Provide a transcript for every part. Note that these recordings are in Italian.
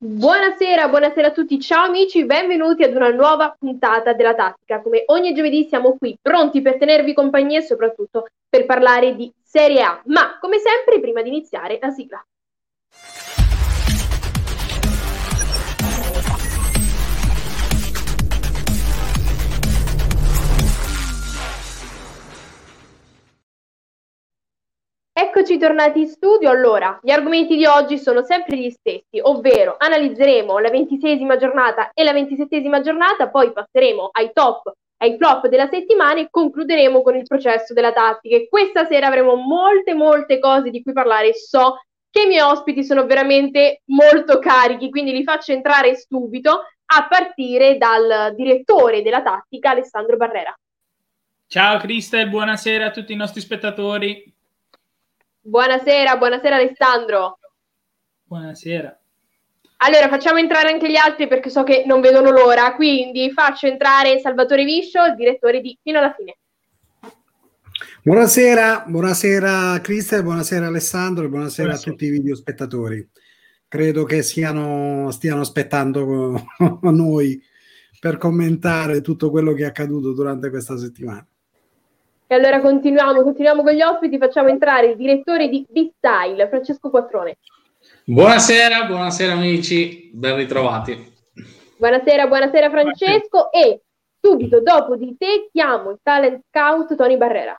Buonasera, buonasera a tutti, ciao amici, benvenuti ad una nuova puntata della Tattica. Come ogni giovedì siamo qui pronti per tenervi compagnia e soprattutto per parlare di Serie A. Ma come sempre, prima di iniziare, la sigla. Eccoci tornati in studio. Allora, gli argomenti di oggi sono sempre gli stessi, ovvero analizzeremo la ventiseiesima giornata e la ventisettesima giornata, poi passeremo ai top, ai flop della settimana e concluderemo con il processo della tattica. E questa sera avremo molte, molte cose di cui parlare. So che i miei ospiti sono veramente molto carichi, quindi li faccio entrare subito, a partire dal direttore della tattica, Alessandro Barrera. Ciao Cristel, buonasera a tutti i nostri spettatori. Buonasera, buonasera Alessandro. Buonasera. Allora, facciamo entrare anche gli altri perché so che non vedono l'ora, quindi faccio entrare Salvatore Viscio, il direttore di Fino alla fine. Buonasera, buonasera Cristian, buonasera Alessandro e buonasera, buonasera, a tutti i videospettatori. Credo che siano, stiano aspettando noi per commentare tutto quello che è accaduto durante questa settimana. E allora continuiamo, continuiamo con gli ospiti, facciamo entrare il direttore di B-Style, Francesco Quattrone. Buonasera, buonasera amici, ben ritrovati. Buonasera, buonasera Francesco e subito dopo di te chiamo il talent scout Tony Barrera.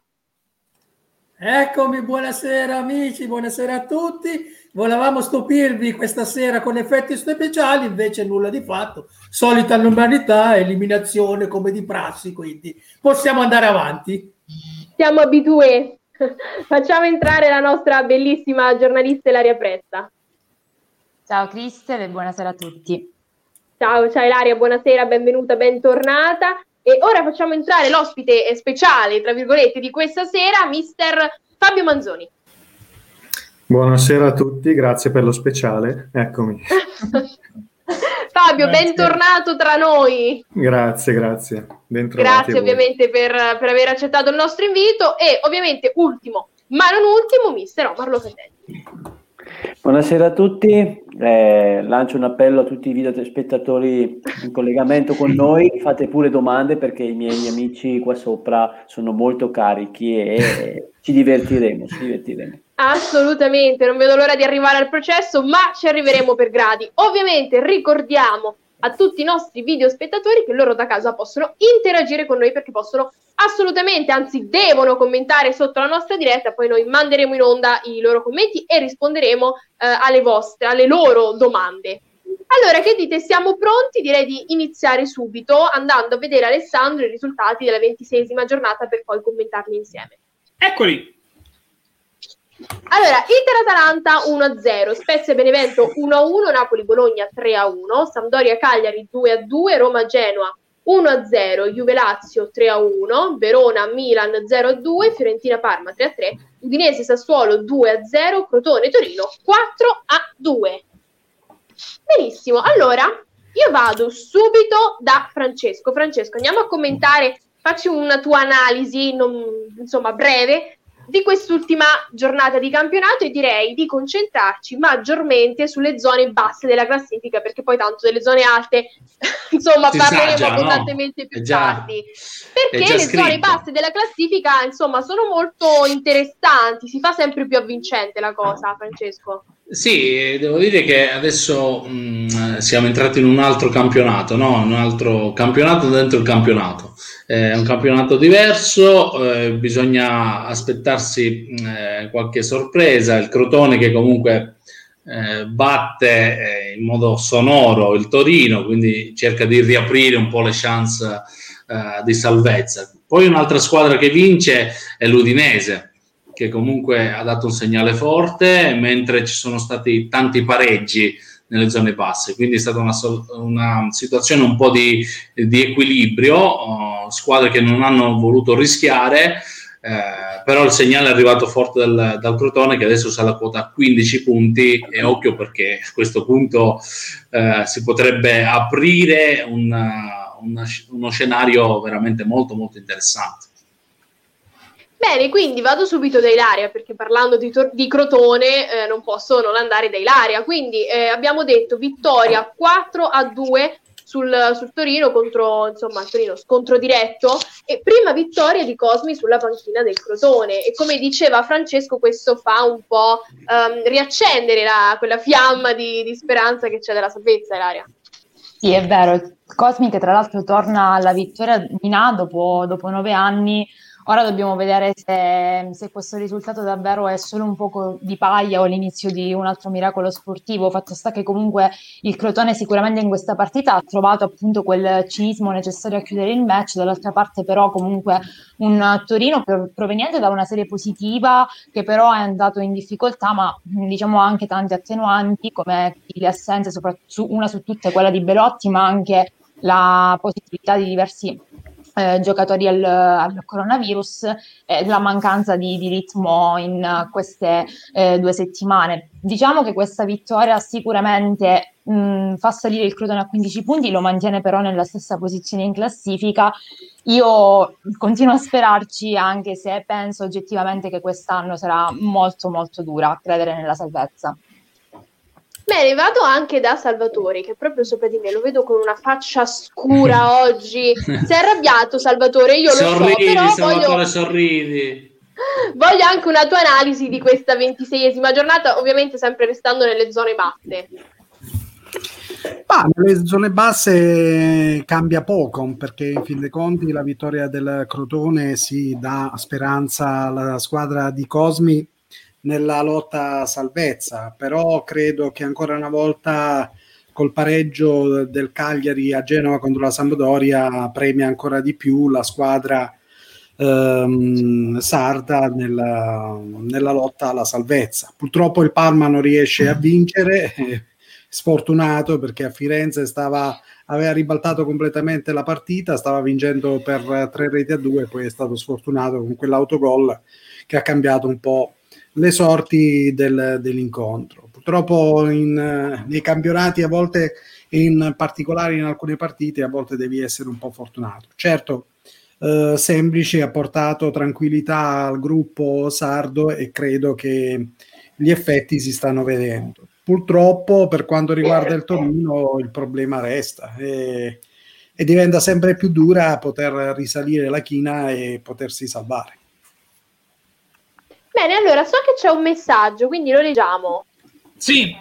Eccomi, buonasera amici, buonasera a tutti. Volevamo stupirvi questa sera con effetti speciali, invece nulla di fatto. Solita normalità, eliminazione come di prassi, quindi possiamo andare avanti siamo abitué. Facciamo entrare la nostra bellissima giornalista Ilaria Presta. Ciao Cristel e buonasera a tutti. Ciao, ciao Ilaria, buonasera, benvenuta, bentornata. E ora facciamo entrare l'ospite speciale, tra virgolette, di questa sera, mister Fabio Manzoni. Buonasera a tutti, grazie per lo speciale. Eccomi. Fabio, grazie. bentornato tra noi. Grazie, grazie. Grazie ovviamente per, per, aver accettato il nostro invito e ovviamente ultimo, ma non ultimo, mister Omar Lopetelli. Buonasera a tutti, eh, lancio un appello a tutti i video spettatori in collegamento con noi, fate pure domande perché i miei amici qua sopra sono molto carichi e ci divertiremo, ci divertiremo. Assolutamente, non vedo l'ora di arrivare al processo, ma ci arriveremo per gradi. Ovviamente ricordiamo a tutti i nostri video spettatori che loro da casa possono interagire con noi perché possono assolutamente, anzi devono commentare sotto la nostra diretta, poi noi manderemo in onda i loro commenti e risponderemo eh, alle vostre, alle loro domande. Allora, che dite? Siamo pronti? Direi di iniziare subito andando a vedere Alessandro i risultati della ventiseiesima giornata per poi commentarli insieme. Eccoli! Allora, Inter-Atalanta 1-0, Spezia Benevento 1-1, Napoli-Bologna 3-1, Sampdoria-Cagliari 2-2, Roma-Genoa 1-0, Juve-Lazio 3-1, Verona-Milan 0-2, Fiorentina-Parma 3-3, Udinese-Sassuolo 2-0, Crotone-Torino 4-2. Benissimo, allora io vado subito da Francesco. Francesco, andiamo a commentare, facci una tua analisi, non, insomma, breve di quest'ultima giornata di campionato e direi di concentrarci maggiormente sulle zone basse della classifica perché poi tanto delle zone alte insomma si parleremo già, abbondantemente no? più tardi perché le scritto. zone basse della classifica insomma sono molto interessanti si fa sempre più avvincente la cosa Francesco sì, devo dire che adesso mh, siamo entrati in un altro campionato, no? un altro campionato dentro il campionato. È un campionato diverso, eh, bisogna aspettarsi eh, qualche sorpresa. Il Crotone che comunque eh, batte eh, in modo sonoro il Torino, quindi cerca di riaprire un po' le chance eh, di salvezza. Poi un'altra squadra che vince è l'Udinese che comunque ha dato un segnale forte, mentre ci sono stati tanti pareggi nelle zone basse, quindi è stata una, una situazione un po' di, di equilibrio, uh, squadre che non hanno voluto rischiare, eh, però il segnale è arrivato forte dal, dal Crotone che adesso sa la quota a 15 punti e occhio perché a questo punto eh, si potrebbe aprire una, una, uno scenario veramente molto molto interessante. Bene, quindi vado subito da Ilaria perché parlando di, tor- di Crotone eh, non posso non andare da Ilaria. Quindi eh, abbiamo detto vittoria 4 a 2 sul, sul, Torino contro insomma il Torino scontro diretto e prima vittoria di Cosmi sulla panchina del Crotone e come diceva Francesco questo fa un po' um, riaccendere la, quella fiamma di, di, speranza che c'è della salvezza Ilaria. Sì, è vero, Cosmi che tra l'altro torna alla vittoria in A dopo, dopo nove anni Ora dobbiamo vedere se, se, questo risultato davvero è solo un poco di paglia o l'inizio di un altro miracolo sportivo. Fatto sta che comunque il Crotone sicuramente in questa partita ha trovato appunto quel cinismo necessario a chiudere il match, dall'altra parte però comunque un Torino proveniente da una serie positiva che però è andato in difficoltà, ma diciamo anche tante attenuanti come le assenze, soprattutto una su tutte quella di Belotti, ma anche la positività di diversi eh, giocatori al, al coronavirus e la mancanza di, di ritmo in queste eh, due settimane. Diciamo che questa vittoria sicuramente mh, fa salire il Crotone a 15 punti, lo mantiene però nella stessa posizione in classifica. Io continuo a sperarci, anche se penso oggettivamente che quest'anno sarà molto molto dura credere nella salvezza. Bene, vado anche da Salvatore, che è proprio sopra di me, lo vedo con una faccia scura oggi. Si è arrabbiato Salvatore, io sorridi, lo so, però Salvatore, voglio... sorridi. Voglio anche una tua analisi di questa ventiseiesima giornata, ovviamente sempre restando nelle zone basse. Ma nelle zone basse cambia poco perché in fin dei conti la vittoria del Crotone si dà speranza alla squadra di Cosmi nella lotta salvezza, però credo che ancora una volta col pareggio del Cagliari a Genova contro la Sampdoria premia ancora di più la squadra ehm, sarda nella, nella, lotta alla salvezza. Purtroppo il Parma non riesce a vincere, eh, sfortunato perché a Firenze stava, aveva ribaltato completamente la partita, stava vincendo per tre reti a due, poi è stato sfortunato con quell'autogol che ha cambiato un po' le sorti del, dell'incontro. Purtroppo in, nei campionati a volte, in particolare in alcune partite, a volte devi essere un po' fortunato. Certo, eh, Semplice ha portato tranquillità al gruppo sardo e credo che gli effetti si stanno vedendo. Purtroppo per quanto riguarda il Torino il problema resta e, e diventa sempre più dura poter risalire la china e potersi salvare. Bene, allora so che c'è un messaggio, quindi lo leggiamo. Sì,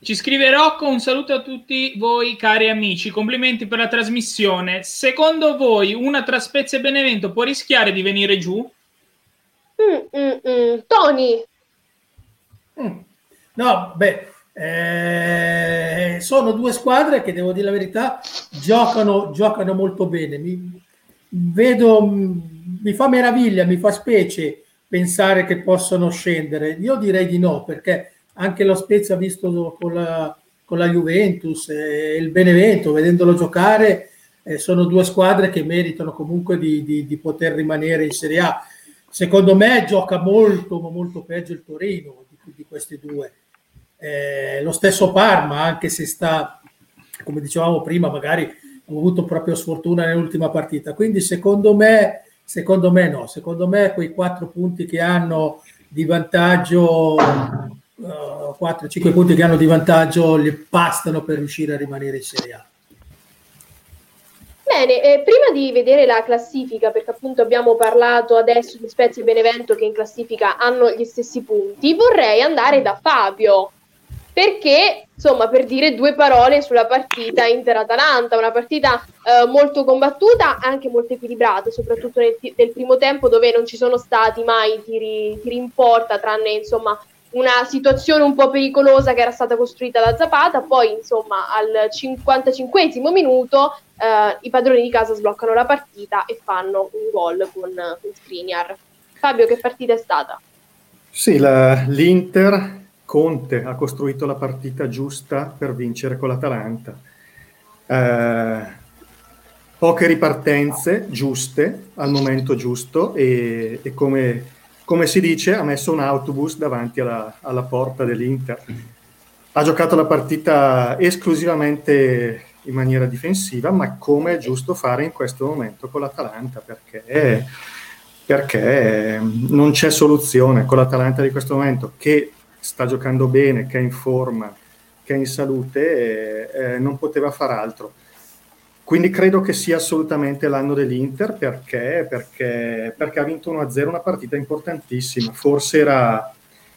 ci scrive Rocco, un saluto a tutti voi cari amici, complimenti per la trasmissione. Secondo voi una tra Spezia e Benevento può rischiare di venire giù? Mm, mm, mm. Tony? Mm. No, beh, eh, sono due squadre che devo dire la verità giocano, giocano molto bene. Mi, vedo, mi fa meraviglia, mi fa specie pensare che possono scendere? Io direi di no, perché anche lo Spezia visto con la, con la Juventus e il Benevento, vedendolo giocare, eh, sono due squadre che meritano comunque di, di, di, poter rimanere in Serie A. Secondo me gioca molto, molto peggio il Torino di, di questi due. Eh, lo stesso Parma, anche se sta, come dicevamo prima, magari ha avuto proprio sfortuna nell'ultima partita. Quindi secondo me Secondo me no, secondo me quei quattro punti che hanno di vantaggio, uh, eh, 4-5 punti che hanno di vantaggio, li bastano per riuscire a rimanere in Serie A. Bene, eh, prima di vedere la classifica, perché appunto abbiamo parlato adesso di Spezia e Benevento che in classifica hanno gli stessi punti, vorrei andare da Fabio perché insomma per dire due parole sulla partita Inter-Atalanta, una partita eh, molto combattuta, anche molto equilibrata, soprattutto nel, nel, primo tempo dove non ci sono stati mai tiri, tiri in porta, tranne insomma una situazione un po' pericolosa che era stata costruita da Zapata, poi insomma al 55 minuto eh, i padroni di casa sbloccano la partita e fanno un gol con, con Skriniar. Fabio, che partita è stata? Sì, la, l'Inter Conte ha costruito la partita giusta per vincere con l'Atalanta. Eh, poche ripartenze giuste al momento giusto e, e come, come, si dice ha messo un autobus davanti alla, alla, porta dell'Inter. Ha giocato la partita esclusivamente in maniera difensiva, ma come è giusto fare in questo momento con l'Atalanta, perché perché non c'è soluzione con l'Atalanta di questo momento che sta giocando bene, che è in forma, che è in salute, eh, non poteva far altro. Quindi credo che sia assolutamente l'anno dell'Inter perché, perché, perché ha vinto 1-0 una partita importantissima. Forse era,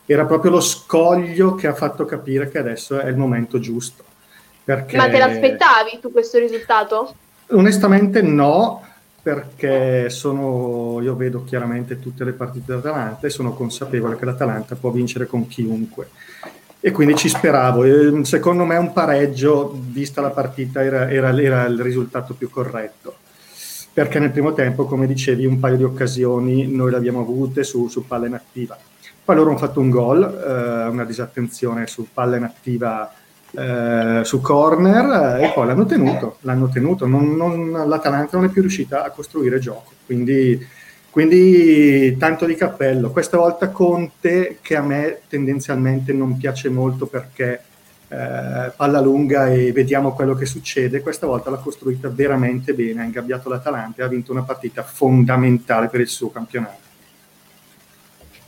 era, proprio lo scoglio che ha fatto capire che adesso è il momento giusto. Perché... Ma te l'aspettavi tu questo risultato? Onestamente no, perché sono, io vedo chiaramente tutte le partite dell'Atalanta e sono consapevole che l'Atalanta può vincere con chiunque. E quindi ci speravo. Secondo me un pareggio, vista la partita, era, era, era il risultato più corretto. Perché nel primo tempo, come dicevi, un paio di occasioni noi le abbiamo avute su, su palla inattiva. Poi loro hanno fatto un gol, eh, una disattenzione su palla inattiva eh, su corner e poi l'hanno tenuto, l'hanno tenuto. Non, non, L'Atalanta non è più riuscita a costruire gioco, quindi, quindi tanto di cappello. Questa volta Conte, che a me tendenzialmente non piace molto perché eh, palla lunga e vediamo quello che succede, questa volta l'ha costruita veramente bene, ha ingabbiato l'Atalanta e ha vinto una partita fondamentale per il suo campionato.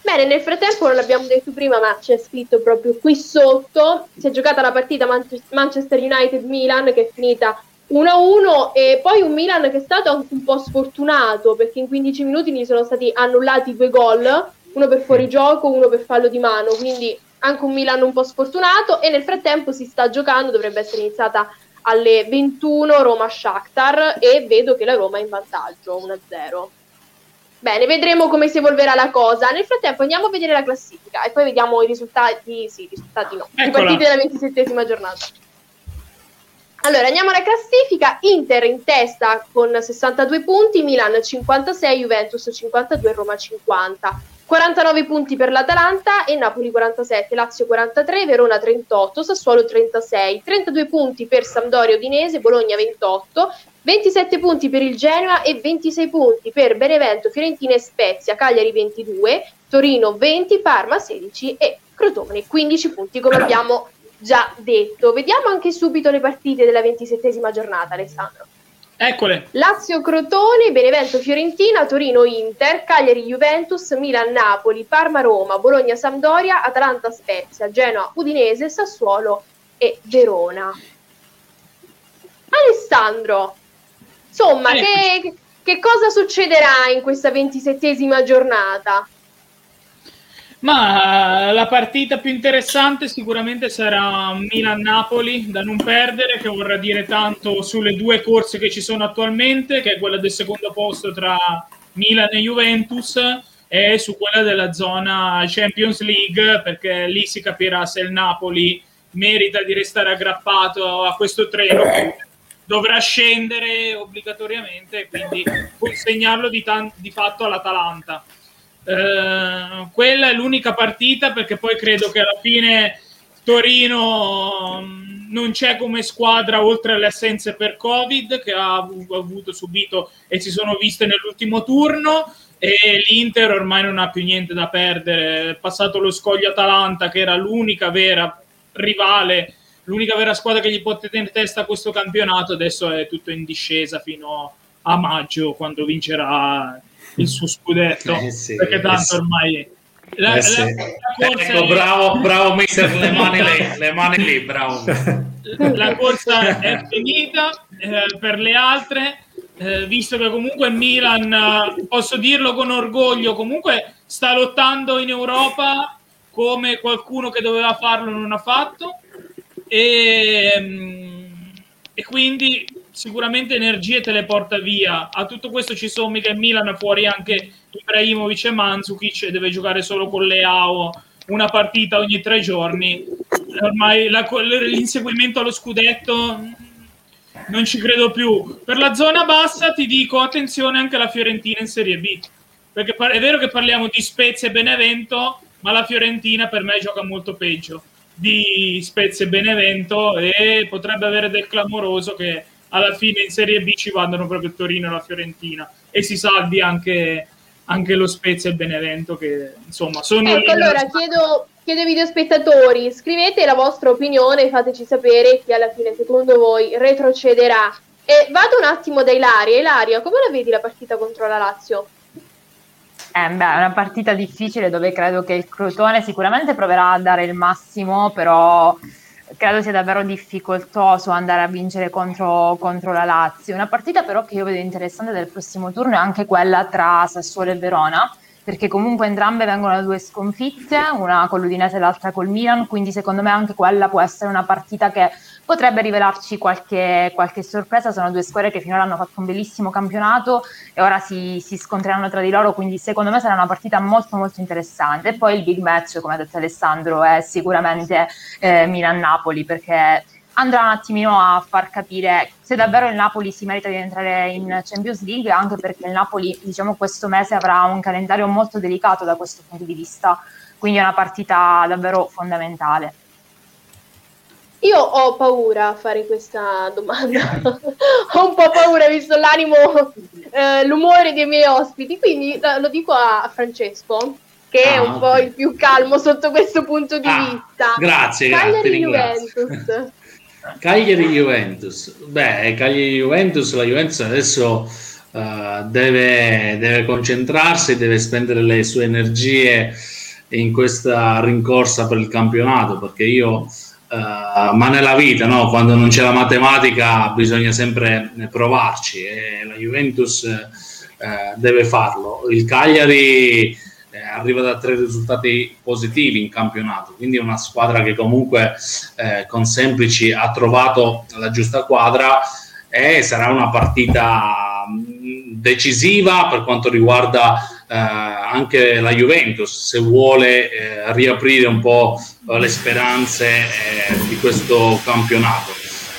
Bene, nel frattempo non l'abbiamo detto prima, ma c'è scritto proprio qui sotto, si è giocata la partita Manchester United-Milan che è finita 1-1 e poi un Milan che è stato anche un po' sfortunato perché in 15 minuti gli sono stati annullati due gol, uno per fuorigioco, uno per fallo di mano, quindi anche un Milan un po' sfortunato e nel frattempo si sta giocando, dovrebbe essere iniziata alle 21 Roma-Shakhtar e vedo che la Roma è in vantaggio 1-0. Bene, vedremo come si evolverà la cosa. Nel frattempo andiamo a vedere la classifica e poi vediamo i risultati, sì, i risultati no, i partiti della ventisettesima giornata. Allora, andiamo alla classifica. Inter in testa con 62 punti, Milan 56, Juventus 52, Roma 50. 49 punti per l'Atalanta e Napoli 47, Lazio 43, Verona 38, Sassuolo 36, 32 punti per Sampdoria Udinese, Bologna 28, 27 punti per il Genoa e 26 punti per Benevento, Fiorentina e Spezia, Cagliari 22, Torino 20, Parma 16 e Crotone 15 punti come abbiamo già detto. Vediamo anche subito le partite della 27esima giornata, Alessandro. Eccole. Lazio Crotone, Benevento Fiorentina, Torino Inter, Cagliari Juventus, Milan Napoli, Parma Roma, Bologna Sampdoria, Atalanta Spezia, Genoa Udinese, Sassuolo e Verona. Alessandro, insomma, che, che cosa succederà in questa ventisettesima giornata? Ma la partita più interessante sicuramente sarà Milan-Napoli da non perdere, che vorrà dire tanto sulle due corse che ci sono attualmente, che è quella del secondo posto tra Milan e Juventus, e su quella della zona Champions League, perché lì si capirà se il Napoli merita di restare aggrappato a questo treno. Dovrà scendere obbligatoriamente e quindi consegnarlo di, tan- di fatto all'Atalanta eh, quella è l'unica partita perché poi credo che alla fine Torino mm, non c'è come squadra oltre alle assenze per Covid che ha avuto subito e si sono viste nell'ultimo turno e l'Inter ormai non ha più niente da perdere. Passato lo scoglio Atalanta che era l'unica vera rivale, l'unica vera squadra che gli può tenere testa a questo campionato, adesso è tutto in discesa fino a maggio quando vincerà il suo scudetto, eh sì, perché eh tanto eh ormai... La, eh sì. la, la ecco, è... bravo, bravo mister, le mani lì, le mani lì, bravo. La corsa è finita eh, per le altre, eh, visto che comunque Milan, posso dirlo con orgoglio, comunque sta lottando in Europa come qualcuno che doveva farlo non ha fatto e, mm, e quindi sicuramente energie te le porta via. A tutto questo ci sono mica in Milan fuori anche Ibrahimovic e Mandzukic deve giocare solo con le AO una partita ogni tre giorni. Ormai la, l'inseguimento allo scudetto non ci credo più. Per la zona bassa ti dico attenzione anche alla Fiorentina in Serie B. Perché è vero che parliamo di Spezia e Benevento, ma la Fiorentina per me gioca molto peggio di Spezia e Benevento e potrebbe avere del clamoroso che alla fine in Serie B ci vadano proprio Torino e la Fiorentina. E si salvi anche, anche lo Spezia e Benevento che insomma sono ecco allora chiedo, chiedo ai videospettatori scrivete la vostra opinione fateci sapere chi alla fine secondo voi retrocederà. E vado un attimo da Ilaria Ilaria come la vedi la partita contro la Lazio? Eh, beh, è una partita difficile dove credo che il Crotone sicuramente proverà a dare il massimo, però credo sia davvero difficoltoso andare a vincere contro, contro, la Lazio. Una partita però che io vedo interessante del prossimo turno è anche quella tra Sassuolo e Verona, perché comunque entrambe vengono da due sconfitte, una con l'Udinese e l'altra col Milan, quindi secondo me anche quella può essere una partita che potrebbe rivelarci qualche, qualche sorpresa. Sono due squadre che finora hanno fatto un bellissimo campionato e ora si, si, scontreranno tra di loro, quindi secondo me sarà una partita molto molto interessante. E poi il big match, come ha detto Alessandro, è sicuramente eh, Milan-Napoli, perché andrà un attimino a far capire se davvero il Napoli si merita di entrare in Champions League, anche perché il Napoli, diciamo, questo mese avrà un calendario molto delicato da questo punto di vista, quindi è una partita davvero fondamentale. Io ho paura a fare questa domanda, ho un po' paura visto l'animo, eh, l'umore dei miei ospiti, quindi lo dico a Francesco, che ah, è un okay. po' il più calmo sotto questo punto di ah, vista. Grazie, Cagliari Juventus. Cagliari Juventus. Beh, Cagliari Juventus, la Juventus adesso uh, deve, deve, concentrarsi, deve spendere le sue energie in questa rincorsa per il campionato, perché io, uh, ma nella vita, no? quando non c'è la matematica, bisogna sempre provarci e la Juventus uh, deve farlo. Il Cagliari eh, arriva da tre risultati positivi in campionato, quindi è una squadra che comunque eh, con semplici ha trovato la giusta quadra e sarà una partita mm, decisiva per quanto riguarda eh, anche la Juventus se vuole eh, riaprire un po' le speranze eh, di questo campionato.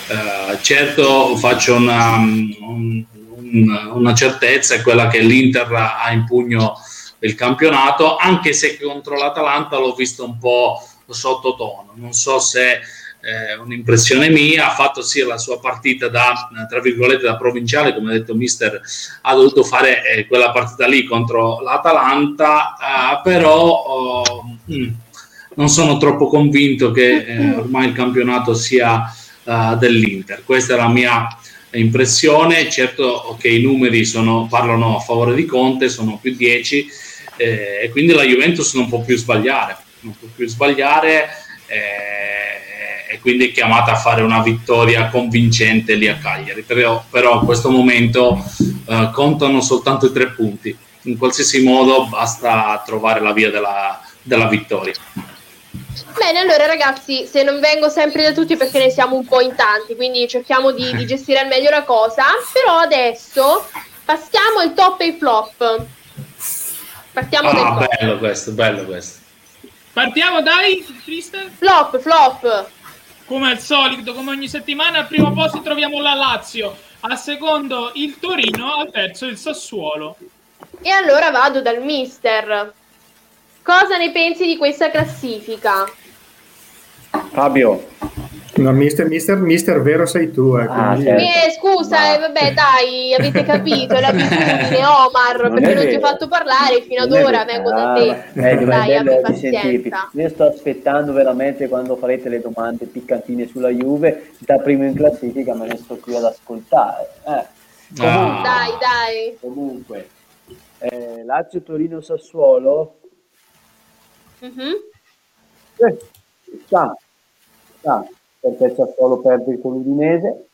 Eh, certo faccio una, un, un, una certezza, è quella che l'Inter ha in pugno del campionato, anche se contro l'Atalanta l'ho visto un po' sottotono. Non so se è un'impressione mia, ha fatto sì la sua partita da, tra virgolette, da provinciale, come ha detto mister, ha dovuto fare eh, quella partita lì contro l'Atalanta, eh, però oh, mm, non sono troppo convinto che eh, ormai il campionato sia uh, dell'Inter. Questa è la mia impressione. Certo che i numeri sono, parlano a favore di Conte, sono più 10 eh, e quindi la Juventus non può più sbagliare, non può più sbagliare eh, e quindi è chiamata a fare una vittoria convincente lì a Cagliari, però, però in questo momento eh, contano soltanto i tre punti, in qualsiasi modo basta trovare la via della, della vittoria. Bene, allora ragazzi, se non vengo sempre da tutti perché ne siamo un po' in tanti, quindi cerchiamo di, di gestire al meglio la cosa, però adesso passiamo il top e i flop. Partiamo ah, bello questo, bello questo. Partiamo dai, Tristan? Flop, flop. Come al solito, come ogni settimana, al primo posto troviamo la Lazio, al secondo il Torino, al terzo il Sassuolo. E allora vado dal mister. Cosa ne pensi di questa classifica? Fabio. No, mister, mister, mister, vero sei tu. Eh, ah, certo. eh, scusa, eh, vabbè, dai, avete capito, è l'abitudine, Omar, non perché non ti ho fatto parlare fino ad ora, vengo da te. Eh, dai, abbi pazienza. Io sto aspettando veramente quando farete le domande piccantine sulla Juve, da primo in classifica me ne sto qui ad ascoltare. Eh. Comunque, ah. Dai, dai. Comunque, eh, Lazio, Torino, Sassuolo. Mm-hmm. Eh, sta, sta perché il Sassuolo perde con l'Udinese,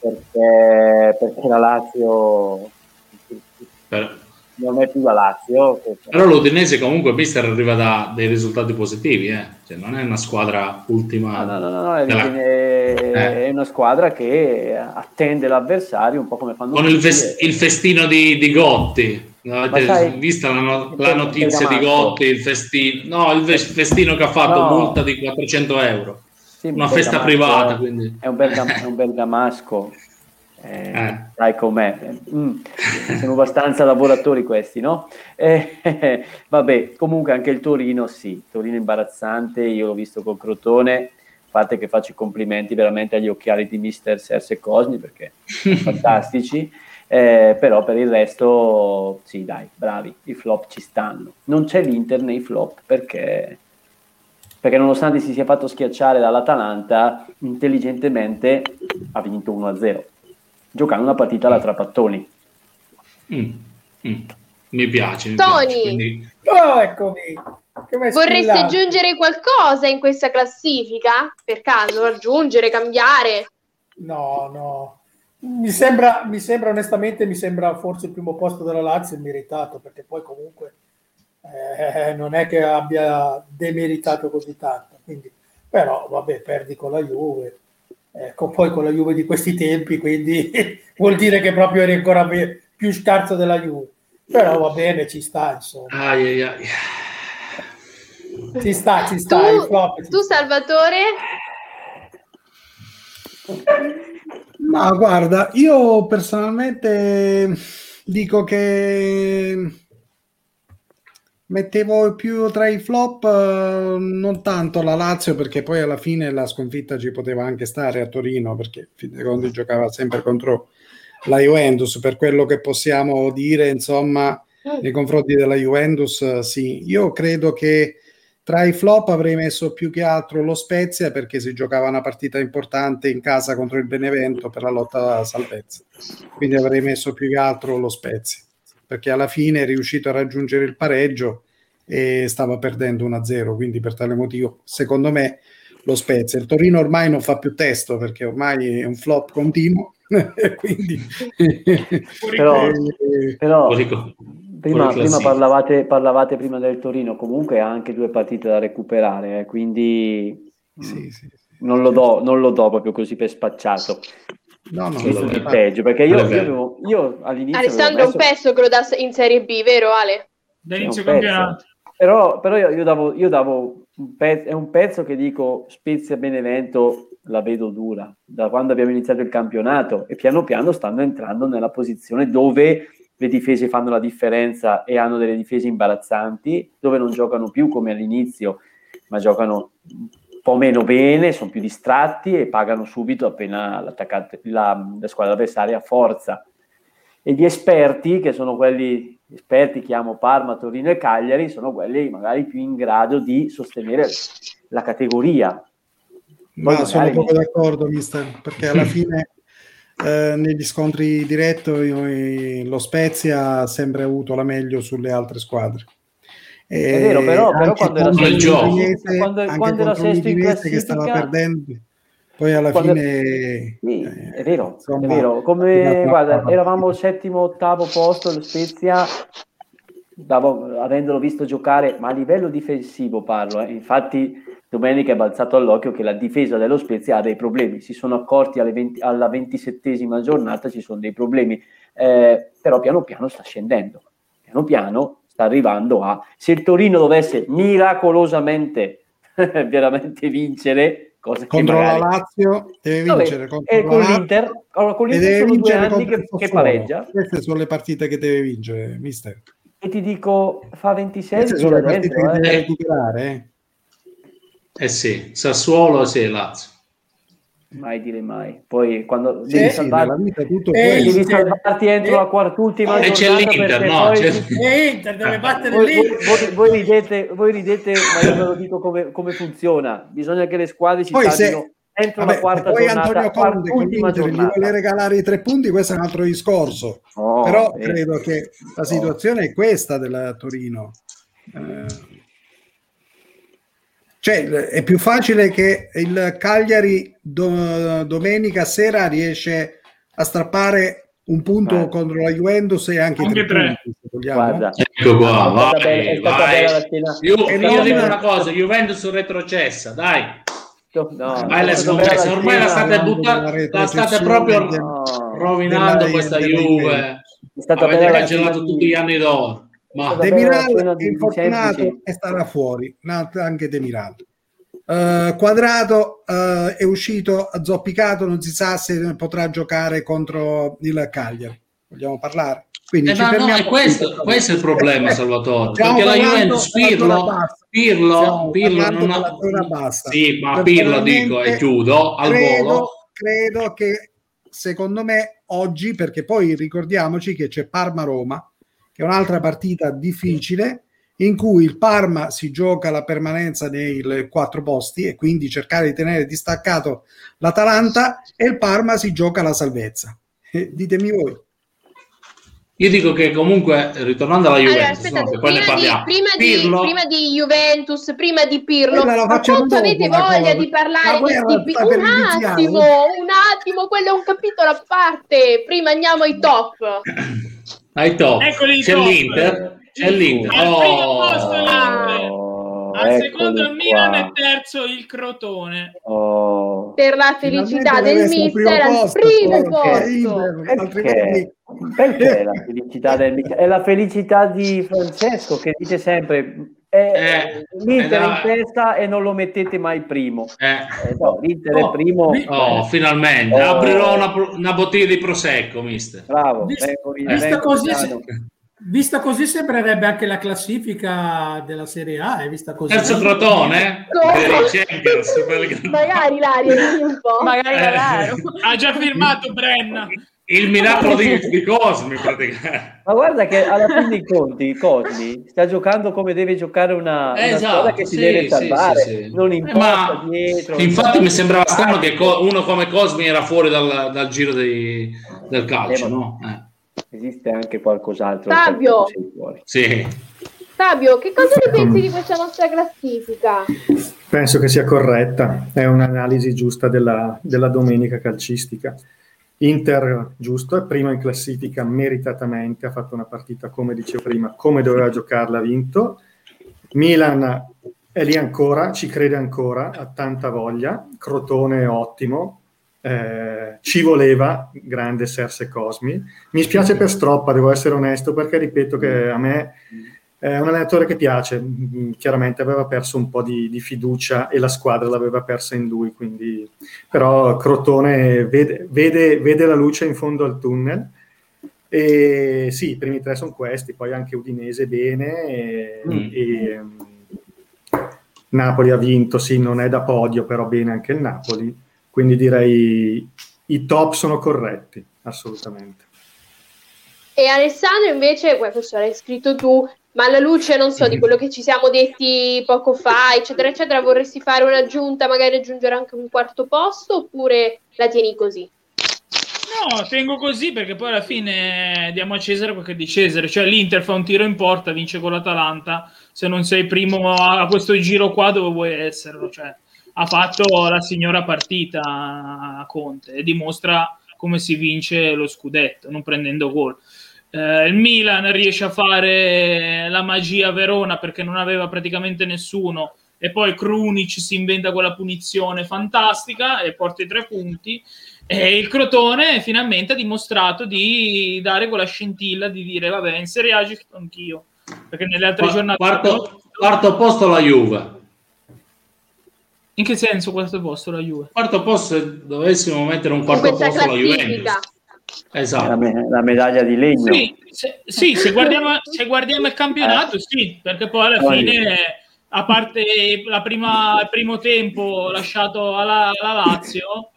perché, perché la Lazio per... non è più la Lazio. Però l'Udinese comunque, mister, arriva da dei risultati positivi, eh? cioè, non è una squadra ultima. No, no, no, no è, della... è, una squadra che attende l'avversario un po' come fanno con il, fes- il, festino di, di Gotti. Avete sai, vista la, no- la notizia di Gotti, il festino, no, il festino che ha fatto no. multa di 400 euro. Sì, una festa privata. Quindi. È un bergam- è un bergamasco. Eh, eh. Sai com'è, mm, sono abbastanza lavoratori questi, no? Eh, vabbè, comunque anche il Torino, sì, Torino imbarazzante, io l'ho visto col Crotone, a parte che faccio i complimenti veramente agli occhiali di mister Serse Cosmi perché sono fantastici, eh, però per il resto, sì dai, bravi, i flop ci stanno. Non c'è l'Inter nei flop perché perché nonostante si sia fatto schiacciare dall'Atalanta, intelligentemente ha vinto 1-0, giocando una partita alla trapattoni. Mm. Mm. Mi piace. Mi Tony. piace, quindi- Oh, eccomi. Squillato. aggiungere qualcosa in questa classifica? Per caso, aggiungere, cambiare? No, no. Mi sembra, mi sembra onestamente, mi sembra forse il primo posto della Lazio meritato, perché poi comunque eh, non è che abbia demeritato così tanto. Quindi, però, vabbè, perdi con la Juve. Ecco, poi con la Juve di questi tempi, quindi vuol dire che proprio eri ancora più scarso della Juve. Però va bene, ci sta, insomma. Ai, ai, ai. Ci sta, ci sta. Tu, flop ci tu sta. Salvatore? Ma guarda, io personalmente dico che mettevo più tra i flop eh, non tanto la Lazio perché poi alla fine la sconfitta ci poteva anche stare a Torino perché conti giocava sempre contro la Juventus. Per quello che possiamo dire insomma nei confronti della Juventus eh, sì. Io credo che tra i flop avrei messo più che altro lo Spezia perché si giocava una partita importante in casa contro il Benevento per la lotta alla salvezza. Quindi avrei messo più che altro lo Spezia perché alla fine è riuscito a raggiungere il pareggio e stava perdendo 1-0. Quindi per tale motivo, secondo me, lo Spezia. Il Torino ormai non fa più testo perché ormai è un flop continuo. quindi Però, però prima, prima parlavate, parlavate prima del Torino, comunque ha anche due partite da recuperare, eh, quindi sì, sì, sì. non lo, do, non lo do proprio così per spacciato. No, no, Questo è peggio, perché io, io, avevo- io all'inizio Alessandro è un pezzo che lo dà in Serie B, vero Ale? Da inizio campionato. Però, però io, io davo, io davo un pezzo, è un pezzo che dico Spezia Benevento la vedo dura da quando abbiamo iniziato il campionato e piano piano stanno entrando nella posizione dove le difese fanno la differenza e hanno delle difese imbarazzanti, dove non giocano più come all'inizio, ma giocano po' meno bene, sono più distratti e pagano subito appena l'attaccante, la, la squadra avversaria forza. E gli esperti, che sono quelli esperti, chiamo Parma, Torino e Cagliari, sono quelli magari più in grado di sostenere la categoria. Ma Poi sono magari- poco d'accordo, mister, perché alla fine eh, negli scontri diretti io- lo Spezia ha sempre avuto la meglio sulle altre squadre. È vero, però- però quando era sesto- in l'Udinese che stava classifica- perdendo, poi alla Quando- fine... Sì, eh, è vero, insomma, è vero. Come guarda, eravamo al settimo, ottavo posto, lo Spezia, davo- avendolo visto giocare, ma a livello difensivo parlo, eh. infatti domenica è balzato all'occhio che la difesa dello Spezia ha dei problemi, si sono accorti alle 20 alla ventisettesima giornata ci sono dei problemi, eh, però piano piano sta scendendo, piano piano sta arrivando a... Se il Torino dovesse miracolosamente veramente vincere, cosa che contro magari... la Lazio deve Vabbè, vincere contro e la con Lazio l'Inter, allora, con l'Inter sono due anni che, che pareggia Queste sono le partite che deve vincere, mister. e ti dico fa 26 Queste sono le partite dentro, che eh. deve recuperare. eh. Eh sì, Sassuolo sì, Lazio. Mai dire mai poi quando Sì, devi, Sì, salvarti, vita tutto Eh, devi salvarti entro Eh. la quart'ultima E c'è giornata l'Inter, perché no? poi C'è- Inter deve battere voi, voi- l'Inter. voi- voi ridete, voi ridete, ma io ve lo dico come, come funziona. Bisogna che le squadre si Poi se- entro Vabbè, la quarta poi giornata, Antonio Conte con l'Inter gli vuole regalare i tre punti, questo è un altro discorso. No, Però eh, credo che la situazione è questa della Torino. Eh, cioè, è più facile che il Cagliari do- domenica sera riesce a strappare un punto Guarda. contro la Juventus e anche, Anche tre, punti, guarda, Ecco qua, vai, bella- la. Io, E dico una cosa, Juventus retrocessa, dai. No, Vai, è le stata bella scommesse, ormai la state, buttando, la state proprio No. rovinando della- questa della Juve. È stata Avete la cancellato tutti gli anni d'oro. Ma Vabbè, De Miral è infortunato e starà fuori, anche De Miral. Eh, Quadrato eh, è uscito azzoppicato, non si sa se potrà giocare contro il Cagliari. Vogliamo parlare? Quindi Eh, no, fermiamo è questo, questo è il problema, Salvatore. Stiamo perché la Juventus, Pirlo. Pirlo, Pirlo non ha... bassa. Sì, ma Pirlo dico e chiudo al credo, volo. credo che secondo me oggi, perché poi ricordiamoci che c'è Parma-Roma, è un'altra partita difficile in cui il Parma si gioca la permanenza nei quattro posti e quindi cercare di tenere distaccato l'Atalanta e il Parma si gioca la salvezza. Eh, ditemi voi. Io dico che comunque, ritornando alla Allora, Juventus, aspettate, no, che poi ne prima, di, prima, di, Pirlo- prima di Juventus, prima di Pirlo, ma quanto avete voglia cosa. di La parlare di, di per Un attimo, un attimo, quello è un capitolo a parte. Prima andiamo ai top. ai top. Eccoli C'è top. l'Inter. C'è l'Inter. Al primo Oh. posto l'Inter. Oh, Al eccoli secondo il. Milan e terzo il Crotone. Oh, Per la felicità del mister al primo posto. Perché? Perché la felicità del Milan? È la felicità di Francesco che dice sempre è Eh, l'Inter eh, in testa e non lo mettete mai primo. Eh. Eh, no, L'Inter Oh, è primo. Oh, finalmente. Oh. Aprirò una, una bottiglia di prosecco, mister. Bravo. Vis- vengo- vista vengo così, Milano. Vista così sembrerebbe anche la classifica della Serie A, è vista così. Terzo Crotone? Magari Lario, dimmi un po'. Magari Eh. davvero. Ha già firmato Brenna. Il miracolo di, di Cosmi, praticamente. Ma guarda che alla fine dei conti Cosmi sta giocando come deve giocare una, una Esatto, squadra che si sì, deve salvare, sì, sì. non Eh, importa ma dietro. Infatti mi sembrava strano che uno come Cosmi era fuori dal, dal giro dei- del calcio, Eh, no? Eh, Esiste anche qualcos'altro. Fabio! sì. Fabio, che cosa ne pensi di questa nostra classifica? Penso che sia corretta, è un'analisi giusta della, della domenica calcistica. Inter, giusto, è prima in classifica meritatamente, ha fatto una partita, come dicevo prima, come doveva giocarla, ha vinto. Milan è lì ancora, ci crede ancora, ha tanta voglia. Crotone è ottimo, eh, ci voleva, grande Serse Cosmi. Mi spiace per Stroppa, devo essere onesto, perché ripeto che a me è un allenatore che piace, chiaramente aveva perso un po' di, di fiducia e la squadra l'aveva persa in lui, quindi... però Crotone vede, vede- vede la luce in fondo al tunnel. E sì, i primi tre sono questi, poi anche Udinese bene e, Mm. e, mm, Napoli ha vinto, sì, non è da podio, però bene anche il Napoli, quindi direi i top sono corretti, assolutamente. E Alessandro invece, questo l'hai scritto tu, ma alla luce, non so, di quello che ci siamo detti poco fa, eccetera, eccetera, vorresti fare un'aggiunta, magari aggiungere anche un quarto posto, oppure la tieni così? No, tengo così perché poi alla fine diamo a Cesare quel che è di Cesare. Cioè l'Inter fa un tiro in porta, vince con l'Atalanta. Se non sei primo a questo giro qua, dove vuoi esserlo? Cioè, ha fatto la signora partita a Conte e dimostra come si vince lo scudetto, non prendendo gol. Eh, il Milan riesce a fare la magia a Verona perché non aveva praticamente nessuno e poi Krunic si inventa quella punizione fantastica e porta i tre punti e il Crotone finalmente ha dimostrato di dare quella scintilla di dire vabbè in Serie A ci sto anch'io perché nelle altre Qua- giornate Quarto, quarto posto la Juve. in che senso questo posto la Juve? Quarto posto, se dovessimo mettere un quarto posto la Juventus. Classifica. La, Esatto. me- la medaglia di legno. Sì, se, sì, se guardiamo, se guardiamo il campionato, sì, perché poi alla Poi- fine, a parte la prima, il primo tempo lasciato alla, alla Lazio,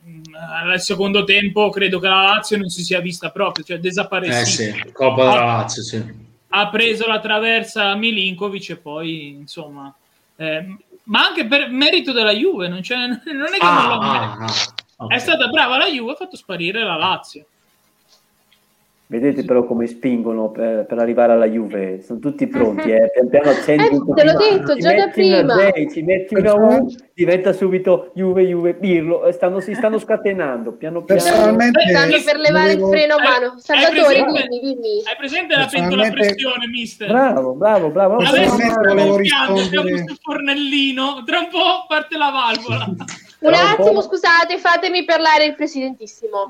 mh, al secondo tempo credo che la Lazio non si sia vista proprio, cioè Eh desaparecida. sì, Coppa della Lazio, sì. Ha preso la traversa Milinkovic e poi, insomma, eh, ma anche per merito della Juve, non, c'è, non è che non Ah, lo merita. ah, ah, ok. È stata brava la Juve, ha fatto sparire la Lazio. Vedete però come spingono per, per arrivare alla Juve, sono tutti pronti, eh. pian piano accendi Eh, te l'ho detto già da prima. J, ci metti una U, diventa subito Juve, Juve, Pirlo, e stanno, si stanno scatenando piano piano. Personalmente Stanno per levare il volevo- freno a mano. hai Salvatore, presente- dimmi, dimmi. Hai presente la pentola a pressione, mister? Bravo, bravo, bravo. Adesso volevo gonfiando, abbiamo questo fornellino, tra un po' parte la valvola. Un Tra un attimo, scusate, fatemi parlare il presidentissimo.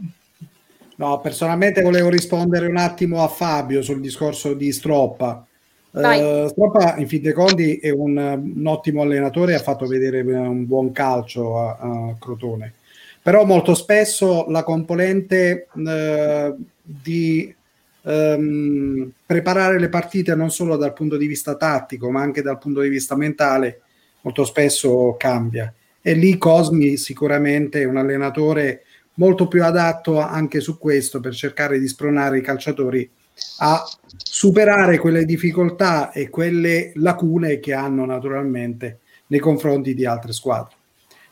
No, personalmente volevo rispondere un attimo a Fabio sul discorso di Stroppa. Eh, Stroppa, in fin dei conti, è un, un ottimo allenatore ha fatto vedere un buon calcio a, a Crotone. Però molto spesso la componente eh, di ehm, preparare le partite non solo dal punto di vista tattico, ma anche dal punto di vista mentale, molto spesso cambia. E lì Cosmi sicuramente è un allenatore molto più adatto anche su questo per cercare di spronare i calciatori a superare quelle difficoltà e quelle lacune che hanno naturalmente nei confronti di altre squadre.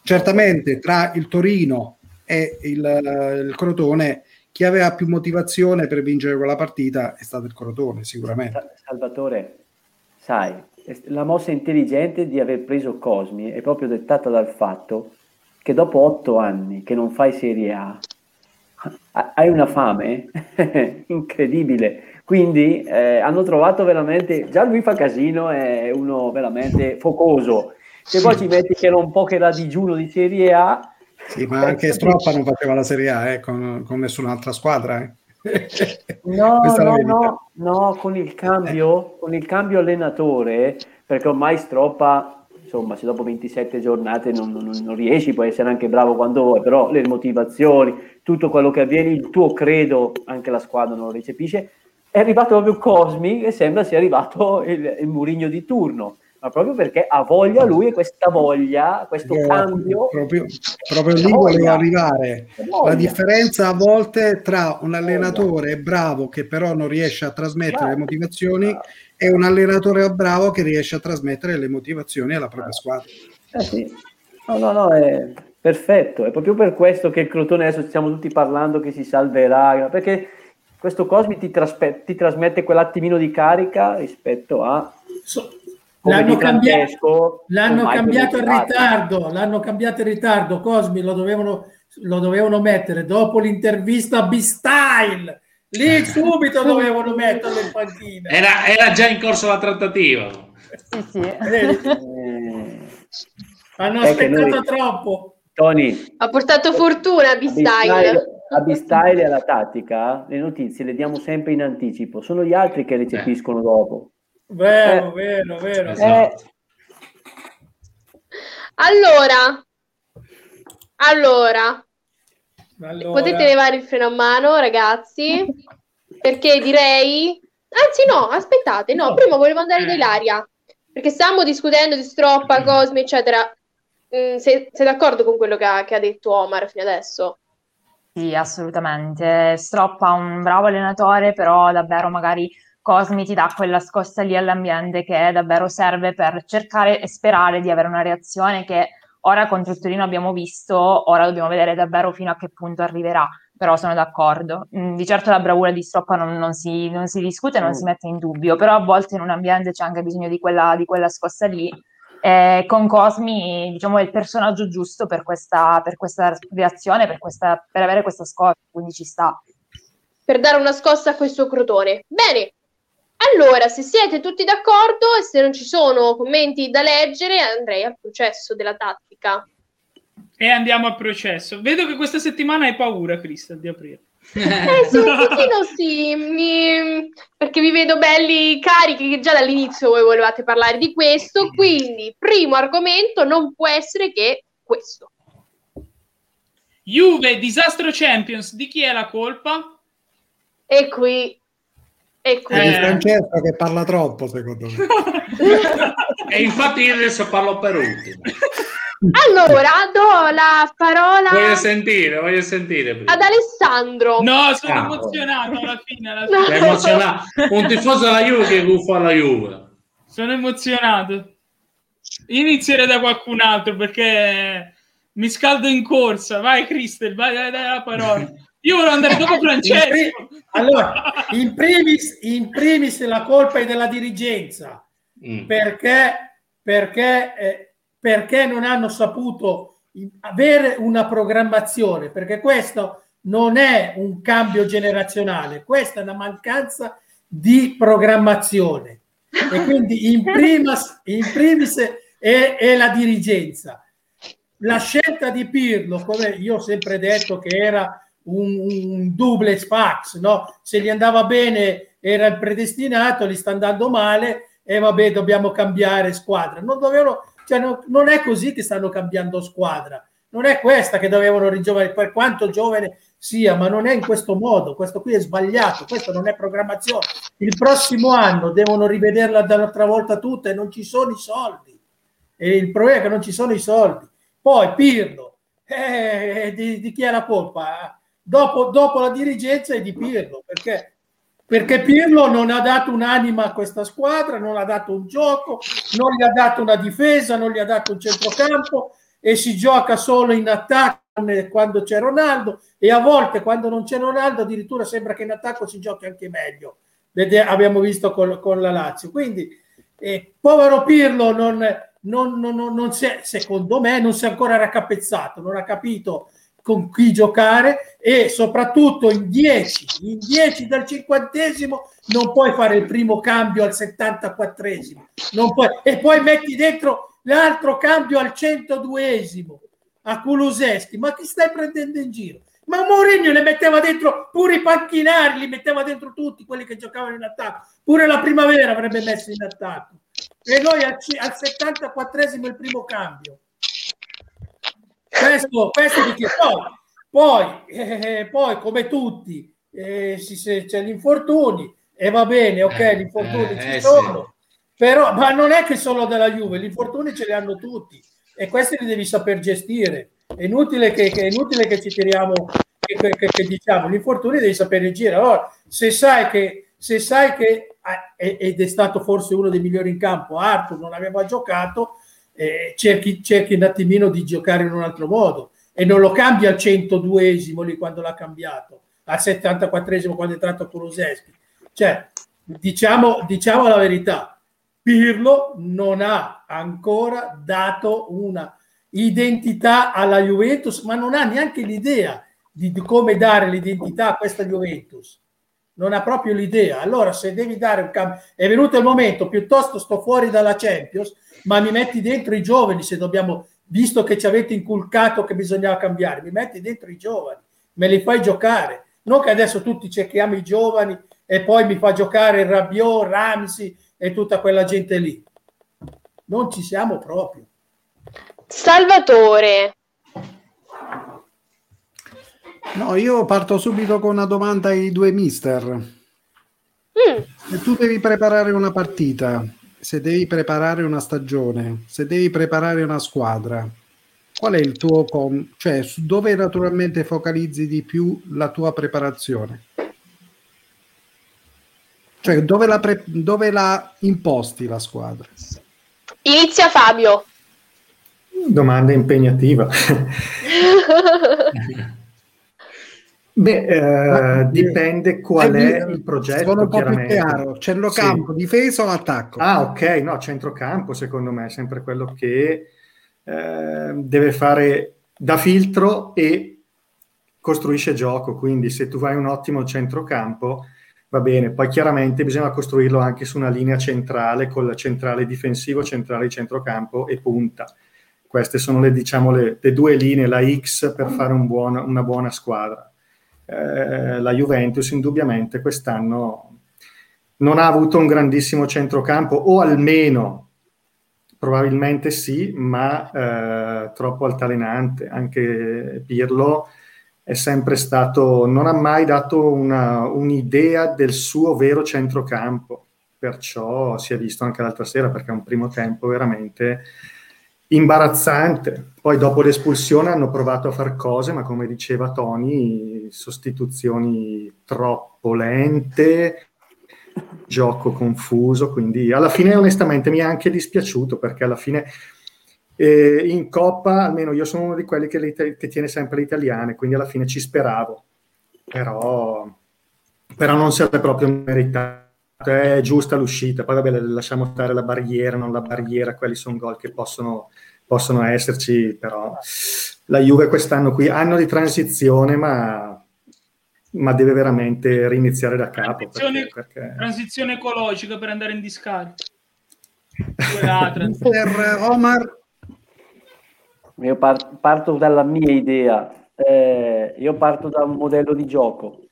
Certamente tra il Torino e il, il Crotone chi aveva più motivazione per vincere quella partita è stato il Crotone, sicuramente. Salvatore, sai, la mossa intelligente di aver preso Cosmi è proprio dettata dal fatto che dopo otto anni che non fai Serie A, hai una fame incredibile. Quindi eh, hanno trovato veramente, già lui fa casino, è uno veramente focoso. Se poi ci metti che era un po' che era digiuno di Serie A, sì, ma anche Stroppa non faceva la Serie A eh, con, con, nessun'altra squadra. Eh. No, no, no, no, con il cambio, con il cambio allenatore, perché ormai Stroppa, insomma, se dopo 27 giornate non, non, non, riesci, puoi essere anche bravo quando vuoi, però le motivazioni, tutto quello che avviene, il tuo credo, anche la squadra non lo recepisce. È arrivato proprio Cosmi e sembra sia arrivato il, il Murigno di turno ma proprio perché ha voglia lui e questa voglia, questo Io, cambio. Proprio, proprio lì volevo arrivare. La differenza a volte tra un allenatore bravo che però non riesce a trasmettere le motivazioni e un allenatore bravo che riesce a trasmettere le motivazioni alla propria squadra. Eh sì. No, no, no, è perfetto. È proprio per questo che il Crotone adesso stiamo tutti parlando che si salverà, perché questo Cosmi ti, traspe- ti trasmette quell'attimino di carica rispetto a... So- L'hanno, cambiato, l'hanno cambiato in ritardo, l'hanno cambiato in ritardo. Cosmi lo dovevano, lo dovevano mettere dopo l'intervista a B-Style. Lì subito dovevano metterlo in panchina. Era, era, già in corso la trattativa. Sì, sì. Eh, hanno aspettato noi, troppo. Tony, ha portato fortuna a B-Style. A B-Style e alla tattica le notizie le diamo sempre in anticipo, sono gli altri che recepiscono eh. dopo. Vero, eh, vero, vero. Esatto. Eh. Allora, allora, allora, potete levare il freno a mano, ragazzi, perché direi... Anzi no, aspettate, no, prima volevo andare da Ilaria, perché stiamo discutendo di Stroppa, Cosmi, eccetera. Mm, sei, sei, d'accordo con quello che ha, che ha detto Omar fino adesso? Sì, assolutamente. Stroppa è un bravo allenatore, però davvero magari Cosmi ti dà quella scossa lì all'ambiente che davvero serve per cercare e sperare di avere una reazione che ora contro il Torino abbiamo visto, ora dobbiamo vedere davvero fino a che punto arriverà, però sono d'accordo. Mm, di certo la bravura di Stroppa non, non, si, non si, discute, non mm. si mette in dubbio, però a volte in un ambiente c'è anche bisogno di quella, di quella scossa lì. E con Cosmi, diciamo, è il personaggio giusto per questa, per questa reazione, per, questa, per avere questa scossa, quindi ci sta. Per dare una scossa a questo crotone. Bene, allora, se siete tutti d'accordo e se non ci sono commenti da leggere, andrei al processo della tattica. E andiamo al processo. Vedo che questa settimana hai paura, Cristian, di aprire. Eh sì, un pochino sì, mi... perché vi vedo belli carichi che già dall'inizio voi volevate parlare di questo, quindi primo argomento non può essere che questo. Juve, disastro Champions, di chi è la colpa? E qui e quindi... È Francesco che parla troppo, secondo me. e infatti io adesso parlo per ultimo. Allora, do la parola. Voglio sentire, voglio sentire. Prima. Ad Alessandro. No, sono ah, emozionato alla fine. Alla fine. No. emozionato. Un tifoso della Juve che guffa alla Juve. Sono emozionato. Inizierei da qualcun altro perché mi scaldo in corsa. Vai, Cristel, vai, dai, dai la parola. Io volevo andare dopo Francesco. In pre- allora, in primis, in primis, la colpa è della dirigenza, mm. perché, perché, eh, perché non hanno saputo avere una programmazione, perché questo non è un cambio generazionale, questa è una mancanza di programmazione. E quindi in primis, in primis è, è la dirigenza. La scelta di Pirlo, come io ho sempre detto che era un, un duplex fax, no? Se gli andava bene era il predestinato, gli sta andando male e vabbè dobbiamo cambiare squadra. Non, dovevano, cioè, no, non è così che stanno cambiando squadra, non è questa che dovevano ringiovanire, per quanto giovane sia, ma non è in questo modo, questo qui è sbagliato, questo non è programmazione. Il prossimo anno devono rivederla dall'altra volta tutta e non ci sono i soldi. E il problema è che non ci sono i soldi. Poi Pirlo, eh, di, di chi è la colpa? Dopo, dopo la dirigenza è di Pirlo, perché, perché Pirlo non ha dato un'anima a questa squadra, non ha dato un gioco, non gli ha dato una difesa, non gli ha dato un centrocampo e si gioca solo in attacco quando c'è Ronaldo e a volte quando non c'è Ronaldo addirittura sembra che in attacco si giochi anche meglio. Abbiamo visto con, con, la Lazio. Quindi, eh, povero Pirlo non, non, non, non si è, secondo me non si è ancora raccapezzato, non ha capito con chi giocare e soprattutto in 10, in 10 dal cinquantesimo non puoi fare il primo cambio al 74esimo non puoi, e poi metti dentro l'altro cambio al 102esimo a Kuluseschi, ma chi stai prendendo in giro? Ma Mourinho le metteva dentro pure i panchinari, li metteva dentro tutti quelli che giocavano in attacco, pure la primavera avrebbe messo in attacco. E noi al, al 74esimo il primo cambio questo, questo di che poi, poi, eh, poi come tutti eh, si, se, c'è gli infortuni e va bene, ok, eh, gli infortuni eh, ci eh, sono, sì. però ma non è che solo della Juve, gli infortuni ce li hanno tutti e questi li devi saper gestire. È inutile che, che, è inutile che ci tiriamo, che, che, che diciamo, gli infortuni devi sapere girare. Allora, se sai che, se sai che ed è stato forse uno dei migliori in campo, Arthur non aveva giocato, eh, cerchi, cerchi un attimino di giocare in un altro modo e non lo cambia al 102esimo lì quando l'ha cambiato, al 74esimo quando è entrato Kuluseschi. Cioè, diciamo, diciamo la verità, Pirlo non ha ancora dato una identità alla Juventus, ma non ha neanche l'idea di come dare l'identità a questa Juventus. Non ha proprio l'idea. Allora, se devi dare un cambio, è venuto il momento, piuttosto sto fuori dalla Champions, ma mi metti dentro i giovani se dobbiamo, visto che ci avete inculcato che bisognava cambiare, mi metti dentro i giovani, me li fai giocare. Non che adesso tutti cerchiamo i giovani e poi mi fa giocare Rabiot, Ramsey e tutta quella gente lì. Non ci siamo proprio. Salvatore. No, io parto subito con una domanda ai due mister. Mm. Se tu devi preparare una partita, se devi preparare una stagione, se devi preparare una squadra, qual è il tuo com- cioè su dove naturalmente focalizzi di più la tua preparazione? Cioè dove la, pre- dove la imposti la squadra? Inizia Fabio. Domanda impegnativa. Beh, eh, dipende qual è il progetto. Sono un po' più chiaro. Centrocampo, sì. difesa o attacco? Ah, ok, no, centrocampo secondo me è sempre quello che eh, deve fare da filtro e costruisce gioco. Quindi se tu hai un ottimo centrocampo, va bene. Poi chiaramente bisogna costruirlo anche su una linea centrale con la centrale difensivo, centrale di centrocampo e punta. Queste sono le, diciamo, le, le due linee, la X per fare un buon, una buona squadra eh, la Juventus indubbiamente quest'anno non ha avuto un grandissimo centrocampo o almeno probabilmente sì, ma eh, troppo altalenante. Anche Pirlo è sempre stato, non ha mai dato una, un'idea del suo vero centrocampo, perciò si è visto anche l'altra sera perché è un primo tempo veramente imbarazzante. Poi dopo l'espulsione hanno provato a fare cose, ma come diceva Tony, sostituzioni troppo lente, gioco confuso, quindi alla fine onestamente mi è anche dispiaciuto perché alla fine eh, in Coppa, almeno io sono uno di quelli che, che, tiene sempre le italiane, quindi alla fine ci speravo, però, però non si è proprio meritato è giusta l'uscita, poi vabbè lasciamo stare la barriera, non la barriera, quelli sono gol che possono, possono esserci, però la Juve quest'anno qui, anno di transizione, ma, ma deve veramente riniziare da capo. Transizione, perché, perché... transizione ecologica per andare in discarica. per Omar. Io parto dalla mia idea, eh, io parto da un modello di gioco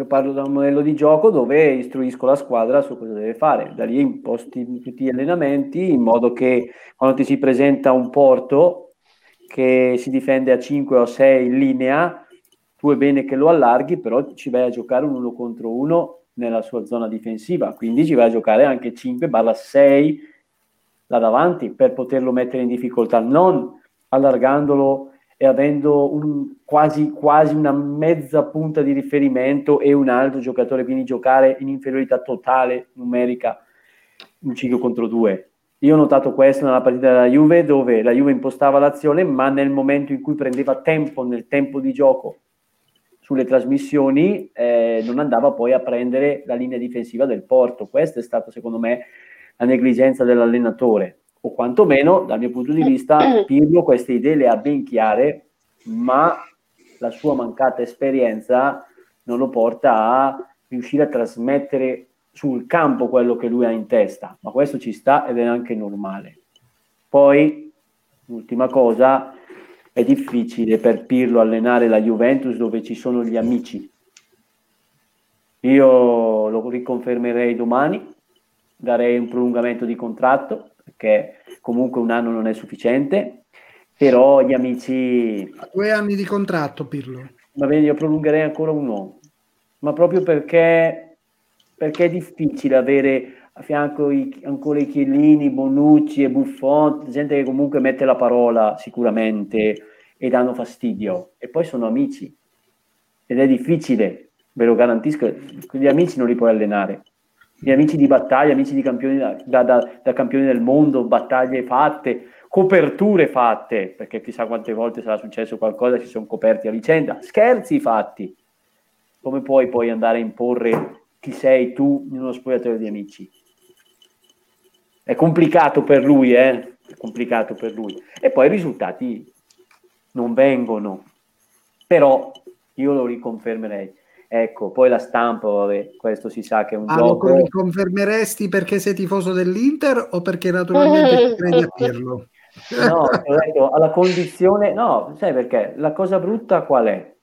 io parlo da un modello di gioco dove istruisco la squadra su cosa deve fare. Da lì imposti tutti gli allenamenti in modo che quando ti si presenta un porto che si difende a 5 o 6 in linea, tu è bene che lo allarghi, però ci vai a giocare un uno contro uno nella sua zona difensiva, quindi ci vai a giocare anche 5-6 là davanti per poterlo mettere in difficoltà, non allargandolo e avendo un, quasi, quasi una mezza punta di riferimento e un altro giocatore, quindi giocare in inferiorità totale numerica un 5 contro 2. Io ho notato questo nella partita della Juve, dove la Juve impostava l'azione, ma nel momento in cui prendeva tempo, nel tempo di gioco sulle trasmissioni, eh, non andava poi a prendere la linea difensiva del Porto. Questa è stata, secondo me, la negligenza dell'allenatore, o quantomeno, dal mio punto di vista, Pirlo queste idee le ha ben chiare, ma la sua mancata esperienza non lo porta a riuscire a trasmettere sul campo quello che lui ha in testa, ma questo ci sta ed è anche normale. Poi, l'ultima cosa, è difficile per Pirlo allenare la Juventus dove ci sono gli amici. Io lo riconfermerei domani, darei un prolungamento di contratto, perché comunque un anno non è sufficiente, però gli amici... Due anni di contratto, Pirlo. Va bene, io prolungherei ancora uno, ma proprio perché perché è difficile avere a fianco i, ancora i Chiellini, Bonucci e Buffon, gente che comunque mette la parola sicuramente e danno fastidio e poi sono amici ed è difficile, ve lo garantisco, gli amici non li puoi allenare. Gli amici di battaglia, amici di campioni da, da, da campioni del mondo, battaglie fatte, coperture fatte, perché chissà quante volte sarà successo qualcosa, si sono coperti a vicenda, scherzi fatti. Come puoi poi andare a imporre chi sei tu in uno spogliatoio di amici. È complicato per lui, eh? È complicato per lui. E poi i risultati non vengono. Però io lo riconfermerei. Ecco, poi la stampa, vabbè, questo si sa che è un ah, gioco. Lo confermeresti perché sei tifoso dell'Inter o perché naturalmente credi a Pirlo? No, detto, alla condizione, no, sai perché? La cosa brutta qual è?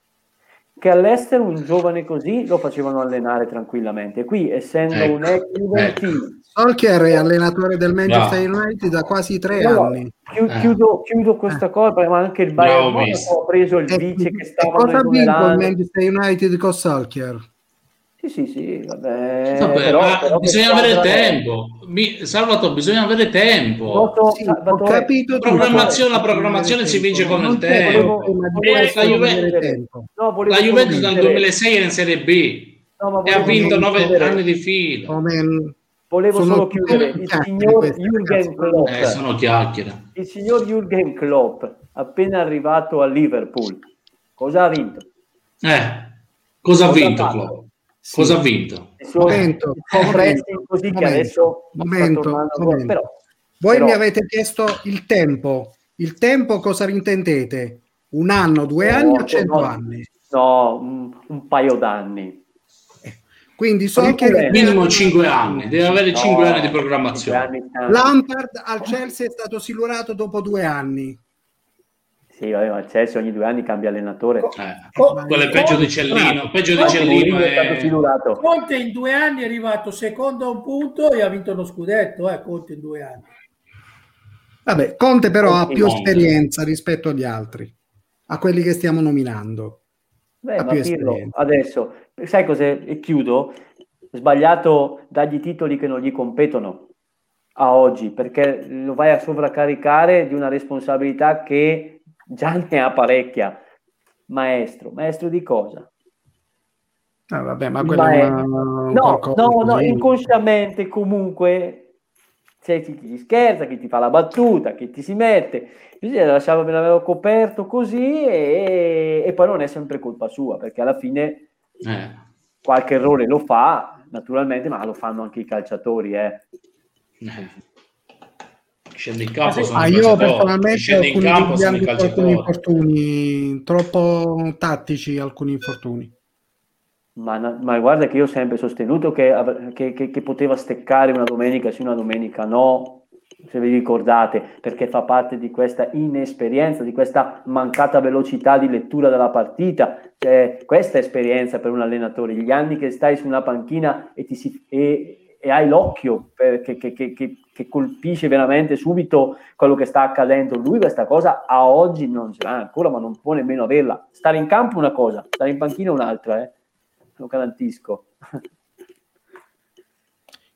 che all'estero un giovane così lo facevano allenare tranquillamente. Qui, essendo ecco, un ex Juventino, ecco. Solskjaer è allenatore del Manchester no. United da quasi tre no, anni. Chiudo, chiudo, chiudo questa cosa, ma anche il Bayern no, ha preso il vice che stava cosa vinto il Manchester United con Solskjaer? Sì, sì, sì, vabbè. vabbè però, però bisogna avere tempo. Mi, Salvatore, bisogna avere tempo. Voto, sì, ho capito programmazione, la programmazione si vince con il tempo. La, Juve, no, la Juventus dal 2006 è in Serie B no, e ha vinto nove anni di fila. Volevo sono solo chiudere. Il signor Jürgen Klopp. Eh, sono chiacchiere. Il signor Jürgen Klopp, appena arrivato a Liverpool, cosa ha vinto? Eh, cosa, cosa ha vinto Klopp? Sì. Cosa ha vinto? Momento, momento, così momento, che adesso momento, momento. Però, Voi però... mi avete chiesto il tempo. Il tempo cosa intendete? Un anno, due no, anni o cento no, anni? No, un, un paio d'anni. Quindi so che minimo 5 anni, deve avere 5 no, anni di programmazione. Anni Lampard al Chelsea è stato silurato dopo due anni. Sì, vabbè, ma il Chelsea ogni due anni cambia allenatore. Eh, oh, quello è peggio di Cellino. Peggio di Cellino è... Conte in due anni è arrivato secondo a un punto e ha vinto lo scudetto. Eh, Conte in due anni. Vabbè, Conte però Conte ha più Conte. esperienza rispetto agli altri, a quelli che stiamo nominando. Beh, ma Pirlo, adesso, sai cos'è? E chiudo. Sbagliato dargli titoli che non gli competono a oggi, perché lo vai a sovraccaricare di una responsabilità che già ne ha parecchia. Maestro, maestro di cosa? Ah, vabbè, ma quello è una... no, no, no, inconsciamente comunque c'è chi ti scherza, chi ti fa la battuta, chi ti si mette. Bisogna lasciarlo ben averlo coperto così e, e, poi non è sempre colpa sua, perché alla fine eh. qualche errore lo fa, naturalmente, ma lo fanno anche i calciatori. Eh. eh scende in campo sono ah, io personalmente scende in campo sono i alcuni infortuni troppo tattici alcuni infortuni ma, ma, guarda che io ho sempre sostenuto che, che, che, che, poteva steccare una domenica sì una domenica no se vi ricordate perché fa parte di questa inesperienza di questa mancata velocità di lettura della partita cioè, questa esperienza per un allenatore gli anni che stai su una panchina e si e, e hai l'occhio per, che, colpisce veramente subito quello che sta accadendo. Lui questa cosa a oggi non ce l'ha ancora, ma non può nemmeno averla. Stare in campo una cosa, stare in panchina un'altra, eh? Lo garantisco.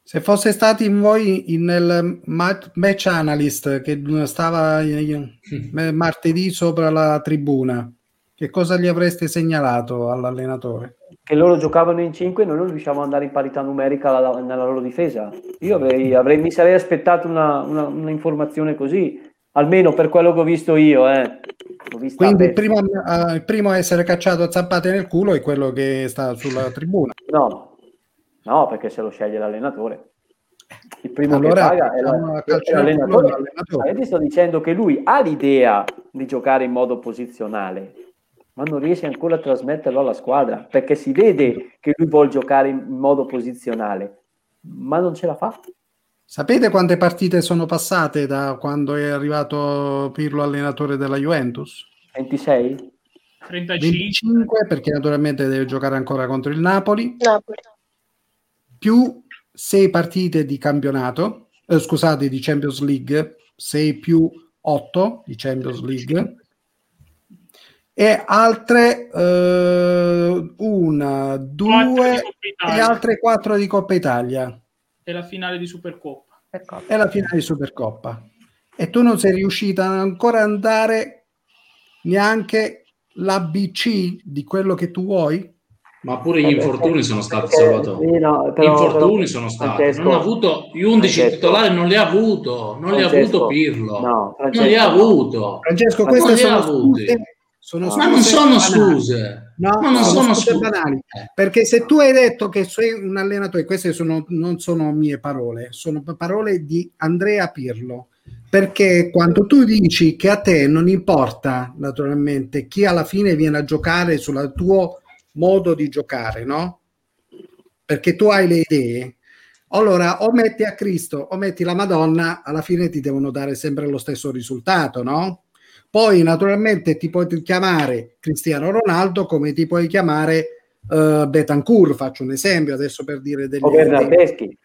Se fosse stato in voi nel match analyst che stava martedì sopra la tribuna, Che cosa gli avreste segnalato all'allenatore? Che loro giocavano in 5 e noi non riusciamo ad andare in parità numerica alla- nella loro difesa. Io avrei, avrei- mi sarei aspettato una, una- una informazione così, almeno per quello che ho visto io. Eh. Quindi il primo, a- il primo a essere cacciato a zampate nel culo è quello che sta sulla tribuna. No, no, perché se lo sceglie l'allenatore. Il primo Allora, che paga è, la- è l'allenatore. dell'allenatore. Ma io ti sto dicendo che lui ha l'idea di giocare in modo posizionale, ma non riesce ancora a trasmetterlo alla squadra perché si vede che lui vuole giocare in modo posizionale, ma non ce la fa. Sapete quante partite sono passate da quando è arrivato Pirlo allenatore della Juventus? 26? 35. 25 perché naturalmente deve giocare ancora contro il Napoli, Napoli. più 6 partite di campionato, eh, scusate, di Champions League, 6 più 8 di Champions League e altre eh, una, due e altre 4 di Coppa Italia e la finale di Supercoppa. e la finale di Supercoppa. E tu non sei riuscita ancora ad andare neanche l'ABC di quello che tu vuoi? Ma pure gli Vabbè, infortuni sono stati Salvatore. sì, no, Gli però- infortuni però- sono stati. Francesco, non ha avuto gli 11 Francesco, titolari, non li ha avuto. Non li ha Francesco, avuto Pirlo. no, non Francesco, li ha avuto. Francesco, queste sono ha avuti. scuse, sono Ma scuse Ma non sono banali. scuse. No, Ma non sono scuse banali. Perché se tu hai detto che sei un allenatore, queste sono, non sono mie parole, sono parole di Andrea Pirlo. Perché quando tu dici che a te non importa naturalmente chi alla fine viene a giocare sul tuo modo di giocare, no? Perché tu hai le idee, allora o metti a Cristo o metti la Madonna, alla fine ti devono dare sempre lo stesso risultato, no? Poi naturalmente ti puoi chiamare Cristiano Ronaldo come ti puoi chiamare eh, Betancourt, faccio un esempio adesso per dire degli O Bernardeschi.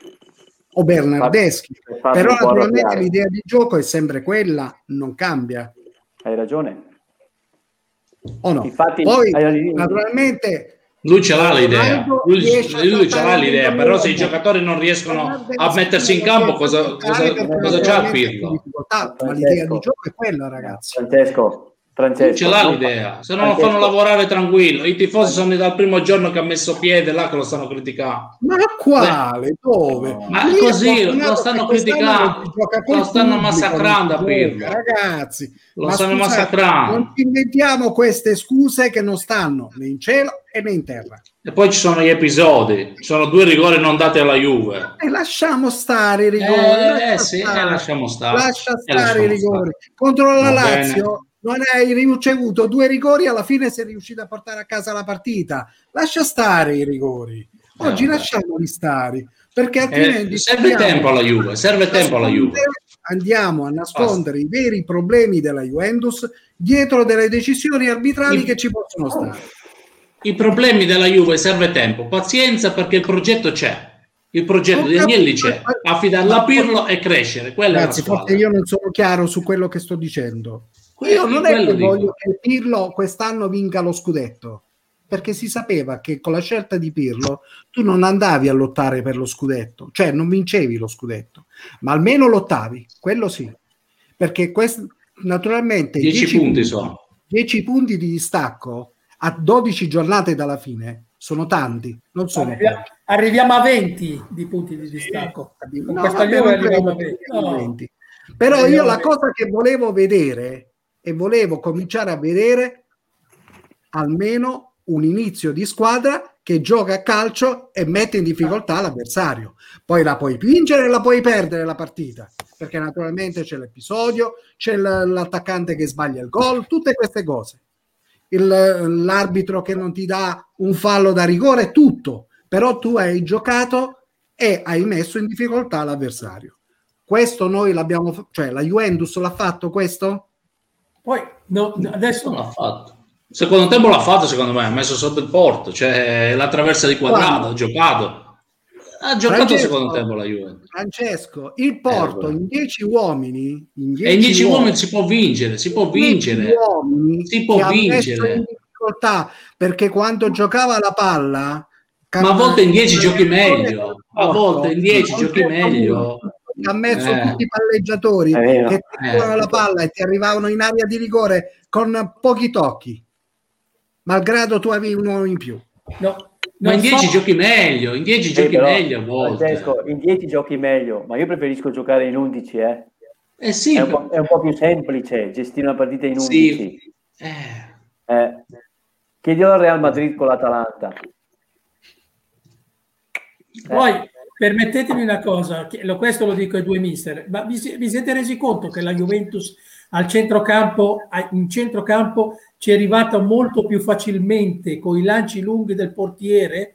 o Bernardeschi. Per farmi Però naturalmente arrabbiare. l'idea di gioco è sempre quella, non cambia, Hai ragione. o no? Infatti, Poi hai- naturalmente Lui ce l'ha l'idea, lui, lui ce l'ha l'idea, il però se i giocatori non riescono a mettersi in campo, cosa, cosa, cosa c'ha in Pirlo? Ma l'idea di gioco è quella, ragazzi. Francesco, Francesco. Ce l'ha non- l'idea, se non lo fanno lavorare tranquillo. I tifosi sono dal primo giorno che ha messo piede là che lo stanno criticando. Ma quale? Dove? Ma Io così, lo stanno criticando, non lo stanno massacrando a non Pirlo. Ragazzi, Lo ma stanno scusate, massacrando. Non ci inventiamo queste scuse che non stanno né in cielo e né in terra. E poi ci sono gli episodi, ci sono due rigori non dati alla Juve. E lasciamo stare i rigori. Eh, lascia eh, sì, stare. eh, lasciamo stare. Lascia Eh, stare lasciamo i rigori. stare. Contro la Va Lazio non hai ricevuto due rigori, alla fine sei riuscito a portare a casa la partita. Lascia stare i rigori. Oggi Eh, lasciamoli stare, perché Eh, altrimenti serve andiamo tempo alla Juve, serve tempo alla Juve. Andiamo a nascondere i veri problemi della Juventus dietro delle decisioni arbitrali I- che ci possono stare. I problemi della Juve serve tempo, pazienza perché il progetto c'è. Il progetto di Agnelli c'è, affidarla a Pirlo e crescere. Quella la forse io non sono chiaro su quello che sto dicendo. Io non è che dico. voglio che Pirlo quest'anno vinca lo scudetto, perché si sapeva che con la scelta di Pirlo tu non andavi a lottare per lo scudetto, cioè non vincevi lo scudetto, ma almeno lottavi, quello sì. Perché quest- naturalmente 10 punti sono. 10 punti di distacco a 12 giornate dalla fine sono tanti, non sono Arriviamo, arriviamo a 20 di punti di distacco. Con No, arriviamo a credo 20. che siano No. 20. Però io la a 20. cosa che volevo vedere e volevo cominciare a vedere almeno un inizio di squadra che gioca a calcio e mette in difficoltà l'avversario. Poi la puoi vincere e la puoi perdere la partita, perché naturalmente c'è l'episodio, c'è l'attaccante che sbaglia il gol, tutte queste cose. Il- l'arbitro che non ti dà un fallo da rigore, tutto. Però tu hai giocato e hai messo in difficoltà l'avversario. Questo noi l'abbiamo, cioè la Juventus l'ha fatto questo? Poi no, adesso Non l'ha fatto. Secondo tempo l'ha fatto, secondo me, ha messo sotto il porto, cioè la traversa di quadrato, ha giocato. Ha giocato Francesco, secondo tempo la Juve. Francesco, il Porto Eh, in 10 uomini, in E in 10 uomini uomini si può vincere, si può 10 vincere. Si può vincere. perché quando giocava la palla Ma a volte in 10 giochi meglio, a volte in 10 non giochi meglio. Ha messo Eh. tutti i palleggiatori che ti Eh. tiravano la palla e ti arrivavano in area di rigore con pochi tocchi malgrado tu avevi uno in più. No, Ma in 10 so- giochi meglio, in 10 Sì, giochi però, meglio a volte. Francesco, in 10 giochi meglio, ma io preferisco giocare in 11, eh. Eh sì, È un, po', è un po' più semplice gestire una partita in 11. sì. Eh, Eh. Chiedilo al Real Madrid con l'Atalanta. Poi permettetemi una cosa, questo lo dico ai due mister, ma vi, vi siete resi conto che la Juventus al centrocampo, in centrocampo ci è arrivata molto più facilmente con i lanci lunghi del portiere,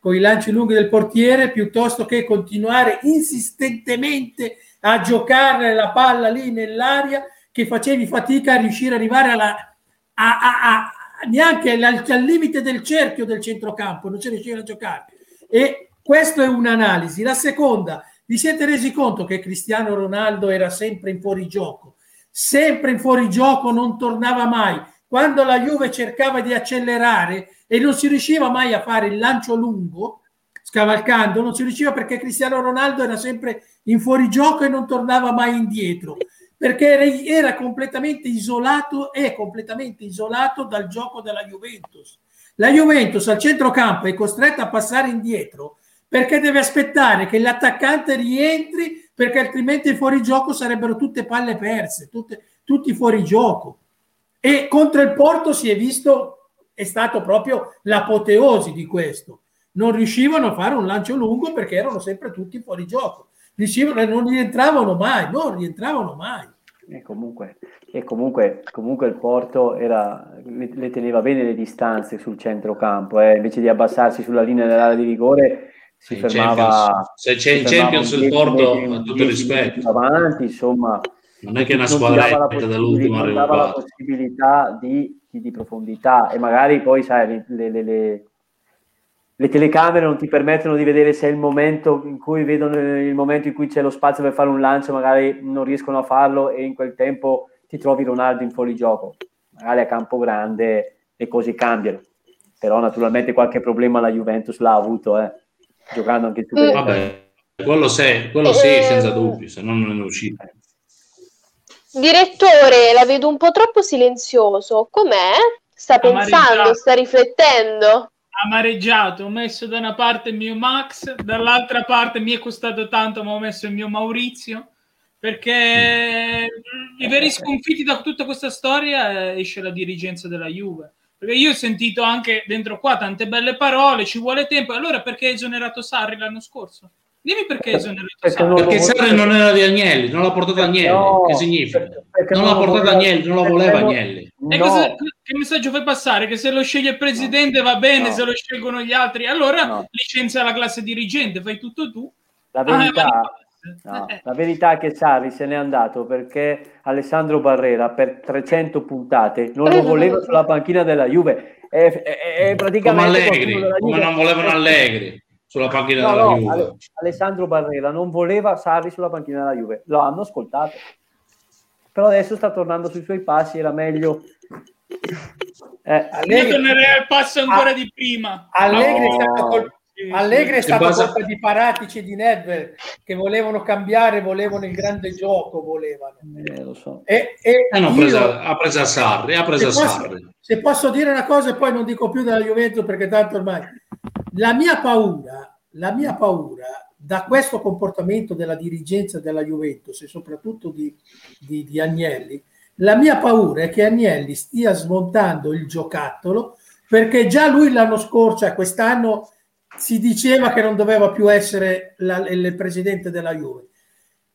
con i lanci lunghi del portiere, piuttosto che continuare insistentemente a giocare la palla lì nell'aria che facevi fatica a riuscire ad arrivare alla, a, a- a- neanche al, al limite del cerchio del centrocampo, non si riusciva a giocare. E questa è un'analisi. La seconda, vi siete resi conto che Cristiano Ronaldo era sempre in fuorigioco? Sempre in fuorigioco, non tornava mai. Quando la Juve cercava di accelerare e non si riusciva mai a fare il lancio lungo, scavalcando, non si riusciva perché Cristiano Ronaldo era sempre in fuorigioco e non tornava mai indietro perché era, completamente isolato è completamente isolato dal gioco della Juventus. La Juventus al centrocampo è costretta a passare indietro perché deve aspettare che l'attaccante rientri perché altrimenti il fuorigioco sarebbero tutte palle perse, tutte, tutti fuori gioco. E contro il Porto si è visto, è stato proprio l'apoteosi di questo. Non riuscivano a fare un lancio lungo perché erano sempre tutti fuori gioco. Riuscivano, non rientravano mai, non rientravano mai. E comunque, e comunque, comunque il Porto era, le, le teneva bene le distanze sul centrocampo, eh, invece di abbassarsi sulla linea dell'area di rigore si in fermava. Se c'è in Champions il 10 Porto, a tutto il 10 rispetto. Avanti, insomma, Non è che una squadretta dall'ultimo dava la possibilità di, di- di profondità e magari poi sai le, le- le- le- le telecamere non ti permettono di vedere se è il momento in cui vedono il momento in cui c'è lo spazio per fare un lancio magari non riescono a farlo e in quel tempo ti trovi Ronaldo in fuorigioco magari a campo grande le cose cambiano però naturalmente qualche problema la Juventus l'ha avuto eh, giocando anche tu Vabbè, quello, se- quello sì, Eh, senza dubbio, se no non è uscito. Direttore, la vedo un po' troppo silenzioso. Com'è? Sta pensando, sta riflettendo? amareggiato, ho messo da una parte il mio Max, dall'altra parte mi è costato tanto, ma ho messo il mio Maurizio, perché i veri sconfitti da tutta questa storia eh, esce la dirigenza della Juve. Perché io ho sentito anche dentro qua tante belle parole, ci vuole tempo. Allora perché hai esonerato Sarri l'anno scorso? Dimmi perché hai esonerato Perché Sarri. non- Perché Sarri non era di Agnelli, non l'ha portato Agnelli. No, che significa? perché- perché non non l'ha portato voleva- Agnelli, non lo voleva Agnelli. E No. cosa- che messaggio fai passare? Che se lo sceglie il presidente va bene, No. se lo scelgono gli altri, allora No. licenzia la classe dirigente, fai tutto tu. La Ah, verità, ma- no, eh, la verità è che Sarri se n'è andato perché Alessandro Barrera per 300 puntate non lo voleva sulla panchina della Juve. È, è- è Come praticamente Allegri, qualcuno della come non volevano Allegri sulla panchina No, della no, Juve. Ale- Alessandro Barrera non voleva Sarri sulla panchina della Juve, lo hanno ascoltato. Però adesso sta tornando sui suoi passi, era meglio. Eh, Io tornerei al passo ancora Ah. di prima. Allegri è No. stato, col- Allegri è In stato base- colpa di Paratici e di Nedved che volevano cambiare, volevano il grande gioco, volevano. eh, lo so. E, e Eh, no, ha io- preso, ha preso a Sarri, ha preso se posso, Sarri. se posso dire una cosa e poi non dico più della Juventus perché tanto ormai la mia paura, la mia paura da questo comportamento della dirigenza della Juventus e soprattutto di, di, di Agnelli, la mia paura è che Agnelli stia smontando il giocattolo perché già lui l'anno scorso, quest'anno, si diceva che non doveva più essere la- il presidente della Juve.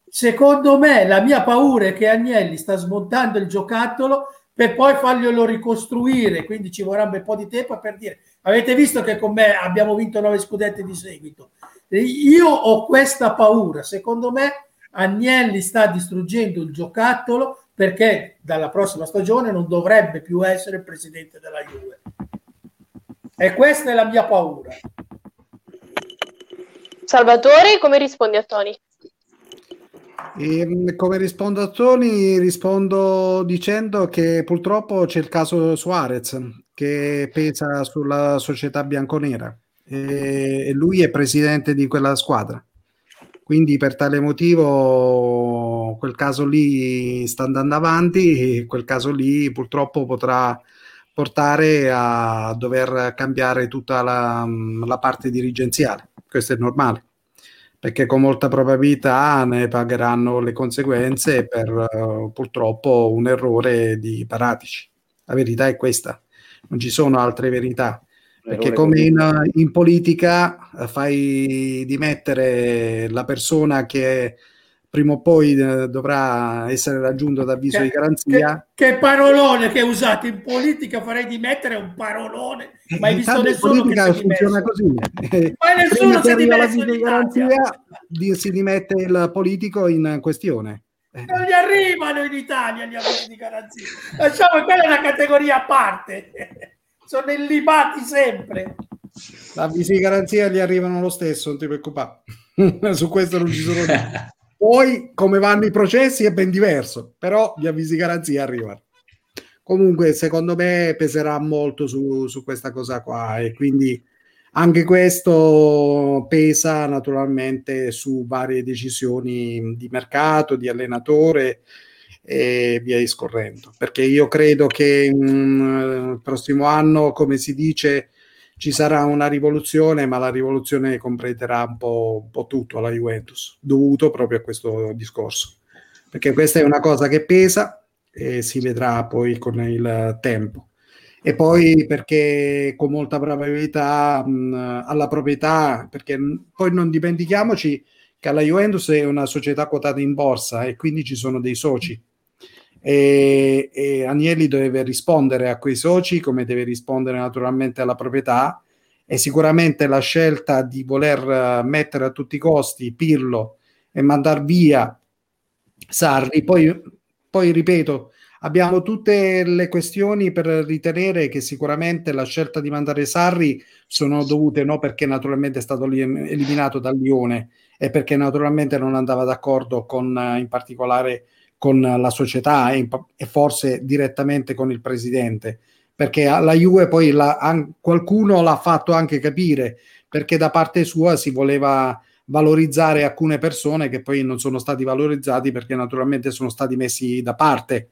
Secondo me la mia paura è che Agnelli sta smontando il giocattolo per poi farglielo ricostruire, quindi ci vorrà un bel po' di tempo per dire avete visto che con me abbiamo vinto nove scudetti di seguito. Io ho questa paura, secondo me Agnelli sta distruggendo il giocattolo perché dalla prossima stagione non dovrebbe più essere il presidente della Juve. E questa è la mia paura. Salvatore, come rispondi a Tony? E, mh, come rispondo a Tony? Rispondo dicendo che purtroppo c'è il caso Suarez che pesa sulla società bianconera e lui è presidente di quella squadra. Quindi per tale motivo quel caso lì sta andando avanti e quel caso lì purtroppo potrà, portare a dover cambiare tutta la, la parte dirigenziale. Questo è normale perché con molta probabilità ne pagheranno le conseguenze per uh, purtroppo un errore di Paratici. La verità è questa, non ci sono altre verità. Perché come in, in, politica eh, fai dimettere la persona che prima o poi eh, dovrà essere raggiunto da avviso che, di garanzia. Che, che, parolone che usate in politica farei dimettere un parolone. Ma hai visto nessuno in politica funziona così. Ma nessuno si dimesso di garanzia, si dimette il politico in questione. Non gli arrivano in Italia gli avvisi di garanzia. Lasciamo quella è una categoria a parte. Sono illibati sempre. L'avvisi di garanzia gli arrivano lo stesso, non ti preoccupare. Su questo non ci sono Poi come vanno i processi è ben diverso, però gli avvisi garanzia arrivano. Comunque, secondo me peserà molto su, su questa cosa qua e quindi anche questo pesa naturalmente su varie decisioni di mercato, di allenatore e via discorrendo. Perché io credo che mh, il prossimo anno, come si dice, ci sarà una rivoluzione, ma la rivoluzione completerà un po', un po', tutto alla Juventus, dovuto proprio a questo discorso. Perché questa è una cosa che pesa e si vedrà poi con il tempo. E poi perché con molta probabilità mh, alla proprietà, perché poi non dimentichiamoci che la Juventus è una società quotata in borsa e quindi ci sono dei soci. E, e Agnelli deve rispondere a quei soci come deve rispondere naturalmente alla proprietà. E sicuramente la scelta di voler eh, mettere a tutti i costi Pirlo e mandar via Sarri, poi, poi ripeto, abbiamo tutte le questioni per ritenere che sicuramente la scelta di mandare Sarri sono dovute no perché naturalmente è stato eliminato dal Lione e perché naturalmente non andava d'accordo con in particolare con la società e, e forse direttamente con il presidente, perché la Juve poi la, an, qualcuno l'ha fatto anche capire, perché da parte sua si voleva valorizzare alcune persone che poi non sono stati valorizzati perché naturalmente sono stati messi da parte.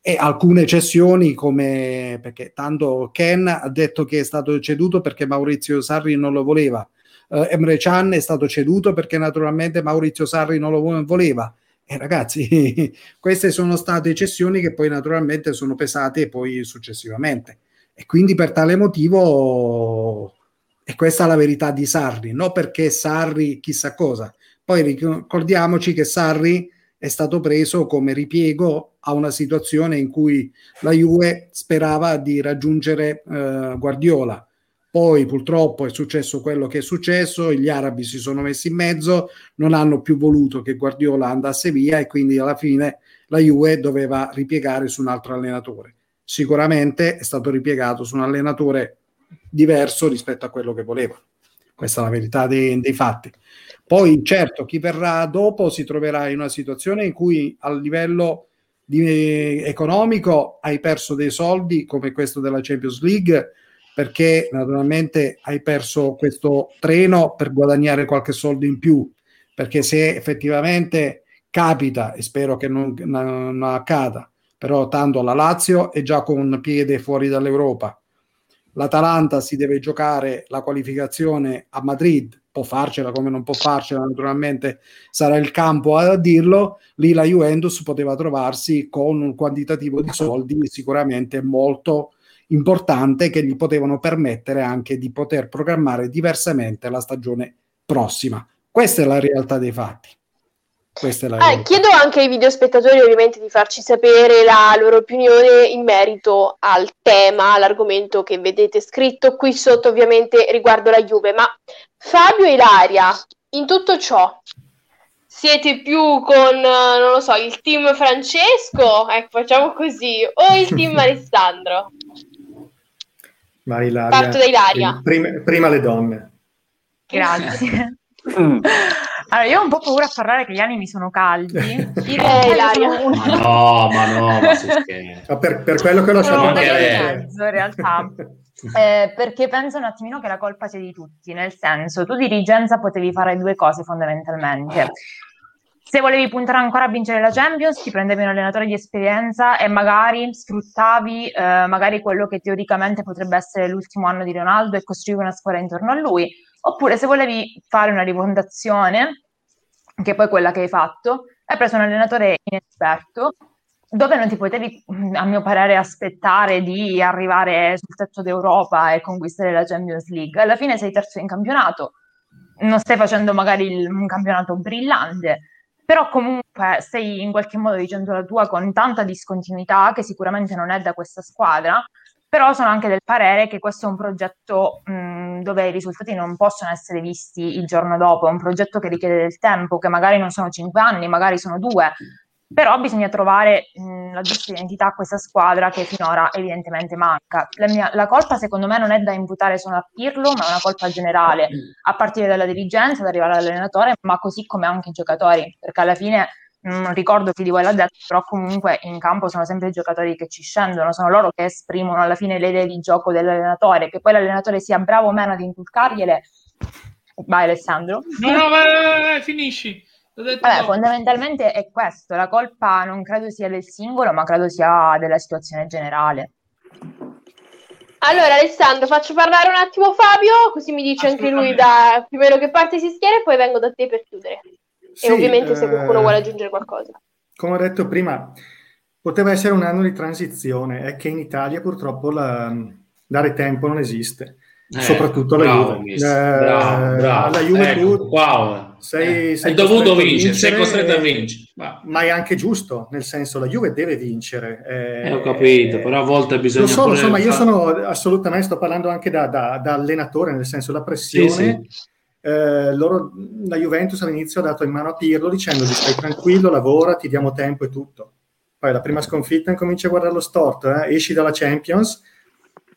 E alcune cessioni come perché tanto Ken ha detto che è stato ceduto perché Maurizio Sarri non lo voleva. Uh, Emre Can è stato ceduto perché naturalmente Maurizio Sarri non lo voleva eh, ragazzi, queste sono state cessioni che poi naturalmente sono pesate poi successivamente. E quindi per tale motivo, e questa è la verità di Sarri, non perché Sarri chissà cosa. Poi ricordiamoci che Sarri è stato preso come ripiego a una situazione in cui la Juve sperava di raggiungere eh, Guardiola poi purtroppo è successo quello che è successo, gli arabi si sono messi in mezzo, non hanno più voluto che Guardiola andasse via e quindi alla fine la Juve doveva ripiegare su un altro allenatore. Sicuramente è stato ripiegato su un allenatore diverso rispetto a quello che voleva. Questa è la verità dei, dei fatti. Poi certo, chi verrà dopo si troverà in una situazione in cui a livello di, economico hai perso dei soldi come questo della Champions League perché naturalmente hai perso questo treno per guadagnare qualche soldo in più, perché se effettivamente capita, e spero che non, non accada, però tanto la Lazio è già con un piede fuori dall'Europa, l'Atalanta si deve giocare la qualificazione a Madrid, può farcela come non può farcela, naturalmente sarà il campo a dirlo, lì la Juventus poteva trovarsi con un quantitativo di soldi sicuramente molto importante che gli potevano permettere anche di poter programmare diversamente la stagione prossima. Questa è la realtà dei fatti. Eh, chiedo anche ai videospettatori ovviamente di farci sapere la loro opinione in merito al tema, all'argomento che vedete scritto qui sotto ovviamente riguardo la Juve, ma Fabio e Ilaria, in tutto ciò siete più con, non lo so, il team Francesco, ecco facciamo così, o il team Alessandro? Vai Ilaria. Parto da Ilaria. Prima, prima le donne. Grazie. Mm. Allora, io ho un po' paura a parlare che gli animi sono caldi. Eh, Ilaria. Ma no, ma no, ma si per, per, quello che ho lasciato no, mezzo, in realtà. Eh, perché penso un attimino che la colpa sia di tutti, nel senso, tu dirigenza potevi fare due cose fondamentalmente. Se volevi puntare ancora a vincere la Champions, ti prendevi un allenatore di esperienza e magari sfruttavi eh, magari quello che teoricamente potrebbe essere l'ultimo anno di Ronaldo e costruivi una squadra intorno a lui. Oppure se volevi fare una rifondazione, che è poi quella che hai fatto, hai preso un allenatore inesperto dove non ti potevi, a mio parere, aspettare di arrivare sul tetto d'Europa e conquistare la Champions League. Alla fine sei terzo in campionato, non stai facendo magari il, un campionato brillante, però comunque stai in qualche modo dicendo la tua con tanta discontinuità che sicuramente non è da questa squadra, però sono anche del parere che questo è un progetto mh, dove i risultati non possono essere visti il giorno dopo, è un progetto che richiede del tempo, che magari non sono cinque anni, magari sono due, però bisogna trovare mh, la giusta identità a questa squadra che finora evidentemente manca. La, mia, la, colpa secondo me non è da imputare solo a Pirlo, ma è una colpa generale, a partire dalla dirigenza, ad arrivare all'allenatore, ma così come anche i giocatori, perché alla fine non ricordo chi di voi l'ha detto, però comunque in campo sono sempre i giocatori che ci scendono, sono loro che esprimono alla fine le idee di gioco dell'allenatore, che poi l'allenatore sia bravo o meno ad inculcargliele. Vai Alessandro. No, no, vai, vai, vai finisci. Vabbè, fondamentalmente è questo, la colpa non credo sia del singolo, ma credo sia della situazione generale. Allora Alessandro, faccio parlare un attimo Fabio, così mi dice anche lui da primero che parte si schiera e poi vengo da te per chiudere. Sì, e ovviamente se qualcuno vuole aggiungere qualcosa. Come ho detto prima, poteva essere un anno di transizione, è che in Italia purtroppo la, dare tempo non esiste. Eh, soprattutto la bravo, Juve. Eh, bravo, bravo. La Juve ecco, tu wow. Sei, sei hai dovuto vincere, sei costretto a vincere. Ma, ma, è anche giusto, nel senso la Juve deve vincere. Eh, eh, ho capito, però a volte bisogna... Lo so, lo so, ma io sono assolutamente, sto parlando anche da, da, da allenatore, nel senso la pressione... Sì, sì. Eh, loro, la Juventus all'inizio ha dato in mano a Pirlo dicendogli stai tranquillo, lavora, ti diamo tempo e tutto. Poi la prima sconfitta incomincia a guardare lo storto, eh? esci dalla Champions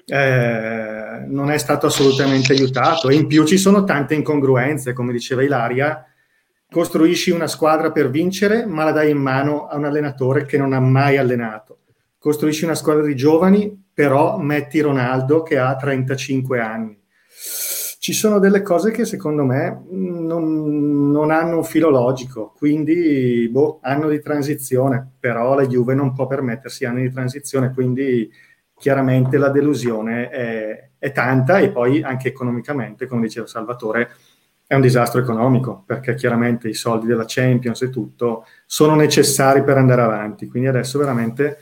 eh, non è stato assolutamente aiutato. E in più ci sono tante incongruenze, come diceva Ilaria, costruisci una squadra per vincere ma la dai in mano a un allenatore che non ha mai allenato. Costruisci una squadra di giovani, però metti Ronaldo che ha 35 anni. Ci sono delle cose che secondo me non, non hanno un filo logico, quindi boh, anno di transizione, però la Juve non può permettersi anni di transizione, quindi chiaramente la delusione è, è, tanta e poi anche economicamente, come diceva Salvatore, è un disastro economico perché chiaramente i soldi della Champions e tutto sono necessari per andare avanti. Quindi adesso veramente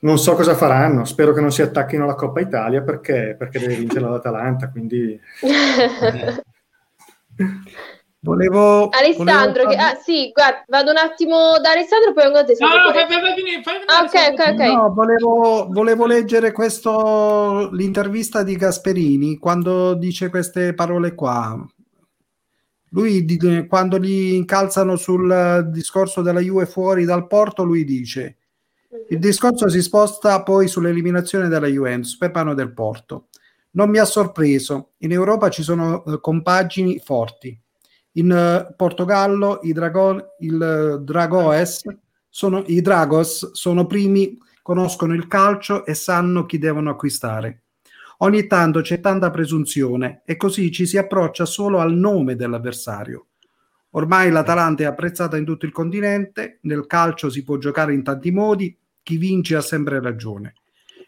non so cosa faranno. Spero che non si attacchino alla Coppa Italia perché, perché deve vincere l'Atalanta. Quindi. Volevo, Alessandro, volevo che, ah, sì, guarda, vado un attimo da Alessandro, poi vengo da te. No, no, fai, fai, fai, fai, ah, ok, ok, ok. No, volevo, volevo leggere questo, l'intervista di Gasperini quando dice queste parole qua. Lui, quando gli incalzano sul discorso della Juve fuori dal porto, lui dice il discorso si sposta poi sull'eliminazione della Juventus per mano del Porto. Non mi ha sorpreso, in Europa ci sono eh, compagini forti in uh, Portogallo i, Drago, il Dragoes sono, i Dragos sono primi, conoscono il calcio e sanno chi devono acquistare. Ogni tanto c'è tanta presunzione e così ci si approccia solo al nome dell'avversario. Ormai l'Atalanta è apprezzata in tutto il continente, nel calcio si può giocare in tanti modi, chi vince ha sempre ragione.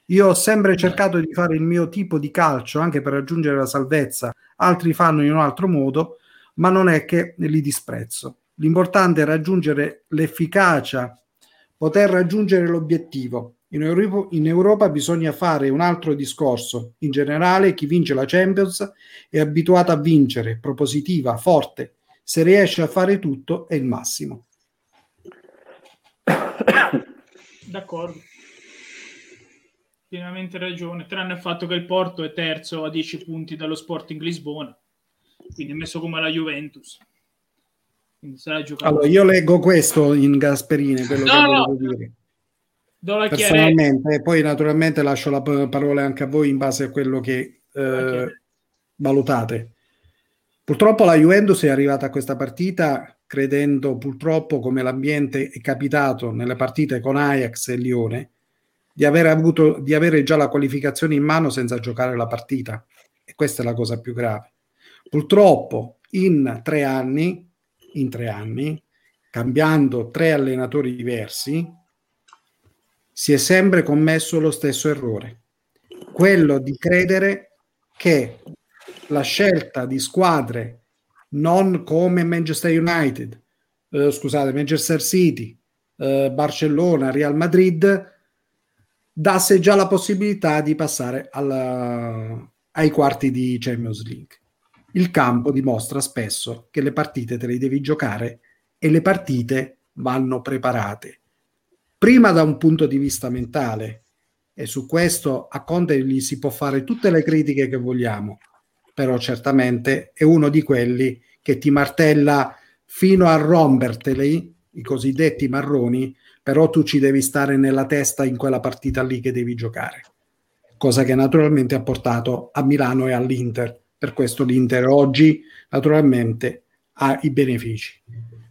Io ho sempre cercato di fare il mio tipo di calcio anche per raggiungere la salvezza, altri fanno in un altro modo, ma non è che li disprezzo. L'importante è raggiungere l'efficacia, poter raggiungere l'obiettivo. In Europa, in Europa, bisogna fare un altro discorso. In generale, chi vince la Champions è abituato a vincere, propositiva, forte. Se riesce a fare tutto è il massimo. D'accordo. Pienamente ragione, tranne il fatto che il Porto è terzo a 10 punti dallo Sporting Lisbona quindi è messo come la Juventus. Allora, io leggo questo in Gasperini, quello no, che no. dire. Personalmente, poi naturalmente lascio la parola anche a voi in base a quello che eh, valutate. Purtroppo la Juventus è arrivata a questa partita credendo purtroppo come l'ambiente è capitato nelle partite con Ajax e Lione di aver avuto di avere già la qualificazione in mano senza giocare la partita e questa è la cosa più grave Purtroppo in tre anni, in tre anni cambiando tre allenatori diversi, si è sempre commesso lo stesso errore, quello di credere che la scelta di squadre non come Manchester United, eh, scusate, Manchester City, eh, Barcellona, Real Madrid, dasse già la possibilità di passare alla, ai quarti di Champions League. Il campo dimostra spesso che le partite te le devi giocare e le partite vanno preparate. Prima da un punto di vista mentale, e su questo a Conte gli si può fare tutte le critiche che vogliamo, però certamente è uno di quelli che ti martella fino a romperteli, i cosiddetti marroni, però tu ci devi stare nella testa in quella partita lì che devi giocare. Cosa che naturalmente ha portato a Milano e all'Inter. Per questo l'Inter oggi naturalmente ha i benefici.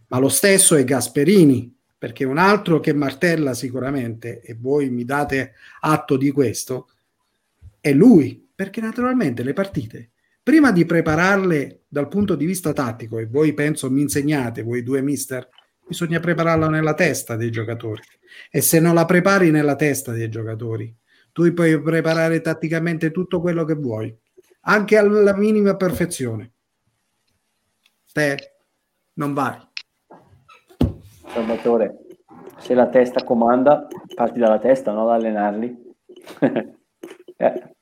Ma lo stesso è Gasperini, perché un altro che martella sicuramente, e voi mi date atto di questo, è lui, perché naturalmente le partite prima di prepararle dal punto di vista tattico, e voi penso mi insegnate, voi due mister, bisogna prepararla nella testa dei giocatori. E se non la prepari nella testa dei giocatori, tu puoi preparare tatticamente tutto quello che vuoi, anche alla minima perfezione. Te non vai. Salvatore, se la testa comanda, parti dalla testa, no? Da allenarli. eh.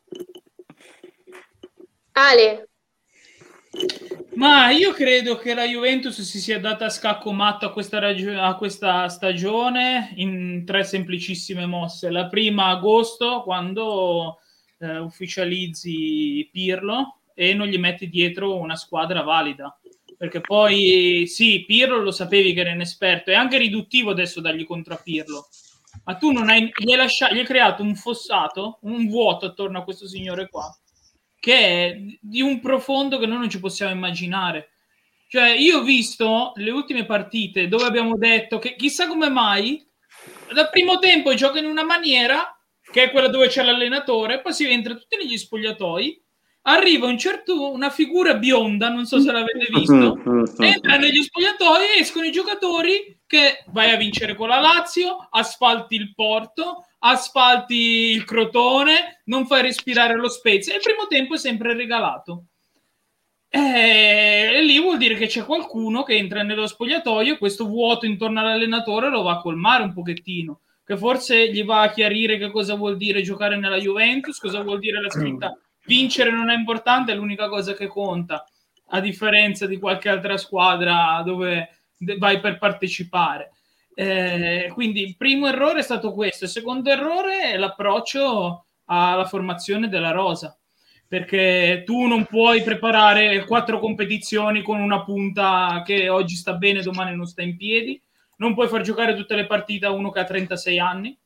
Ale. Ma io credo che la Juventus si sia data a scacco matto a questa, ragio- a questa stagione in tre semplicissime mosse. La prima agosto, quando eh, ufficializzi Pirlo e non gli metti dietro una squadra valida. Perché poi sì, Pirlo lo sapevi che era inesperto, è anche riduttivo adesso dargli contro a Pirlo. Ma tu non hai, gli hai, lasciato, gli hai creato un fossato, un vuoto attorno a questo signore qua che è di un profondo che noi non ci possiamo immaginare. Cioè, io ho visto le ultime partite dove abbiamo detto che chissà come mai dal primo tempo gioca in una maniera che è quella dove c'è l'allenatore, poi si entra tutti negli spogliatoi, arriva un certo, una figura bionda, non so se l'avete visto, entra negli spogliatoi e escono i giocatori che vai a vincere con la Lazio, asfalti il Porto, asfalti il Crotone, non fai respirare lo Spezia. Il primo tempo è sempre regalato. E lì vuol dire che c'è qualcuno che entra nello spogliatoio e questo vuoto intorno all'allenatore lo va a colmare un pochettino. Che forse gli va a chiarire che cosa vuol dire giocare nella Juventus, cosa vuol dire la scritta. Vincere non è importante, è l'unica cosa che conta, a differenza di qualche altra squadra dove vai per partecipare. Eh, quindi il primo errore è stato questo, il secondo errore è l'approccio alla formazione della rosa, perché tu non puoi preparare quattro competizioni con una punta che oggi sta bene, domani non sta in piedi, non puoi far giocare tutte le partite a uno che ha 36 anni.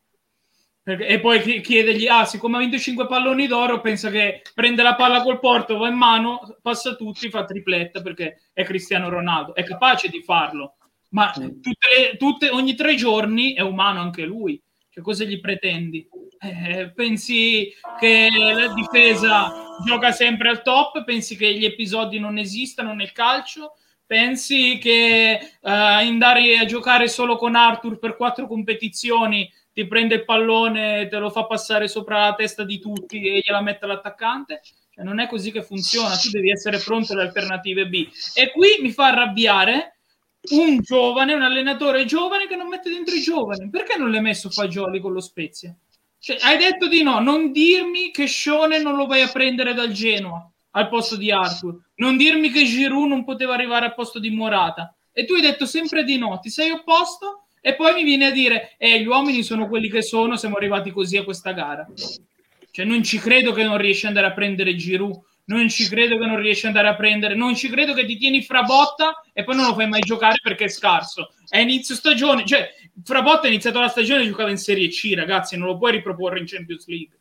Perché, e poi chiedergli, ah, siccome ha vinto 5 palloni d'oro, pensa che prende la palla col porto, va in mano, passa tutti, fa tripletta perché è Cristiano Ronaldo. È capace di farlo, ma tutte, tutte, ogni tre giorni è umano anche lui. Cioè, cosa gli pretendi? Eh, pensi che la difesa gioca sempre al top? Pensi che gli episodi non esistano nel calcio? Pensi che uh, andare a giocare solo con Arthur per quattro competizioni ti prende il pallone, te lo fa passare sopra la testa di tutti e gliela mette l'attaccante? Cioè, non è così che funziona, tu devi essere pronto alle alternative B. E qui mi fa arrabbiare un giovane, un allenatore giovane che non mette dentro i giovani. Perché non l'hai messo Fagioli con lo Spezia? Cioè, hai detto di no, non dirmi che Shone non lo vai a prendere dal Genoa al posto di Arthur, non dirmi che Giroud non poteva arrivare al posto di Morata. E tu hai detto sempre di no, ti sei opposto e poi mi vieni a dire, eh, gli uomini sono quelli che sono, siamo arrivati così a questa gara. Cioè, non ci credo che non riesci ad andare a prendere Giroud non ci credo che non riesci ad andare a prendere, non ci credo che ti tieni Frabotta e poi non lo fai mai giocare perché è scarso. È inizio stagione, cioè Frabotta ha iniziato la stagione e giocava in Serie C, ragazzi, non lo puoi riproporre in Champions League.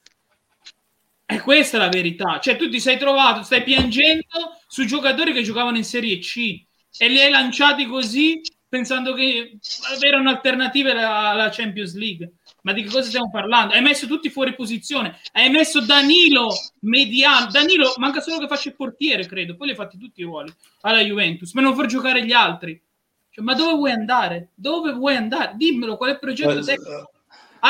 E questa è la verità. Cioè tu ti sei trovato, stai piangendo su giocatori che giocavano in Serie C e li hai lanciati così pensando che erano alternative alla Champions League ma di che cosa stiamo parlando? Hai messo tutti fuori posizione, hai messo Danilo mediano, Danilo manca solo che faccia il portiere, credo, poi li hai fatti tutti i ruoli alla Juventus, ma non far giocare gli altri. Cioè, ma dove vuoi andare? Dove vuoi andare? Dimmelo, qual è il progetto Eh, tecnico?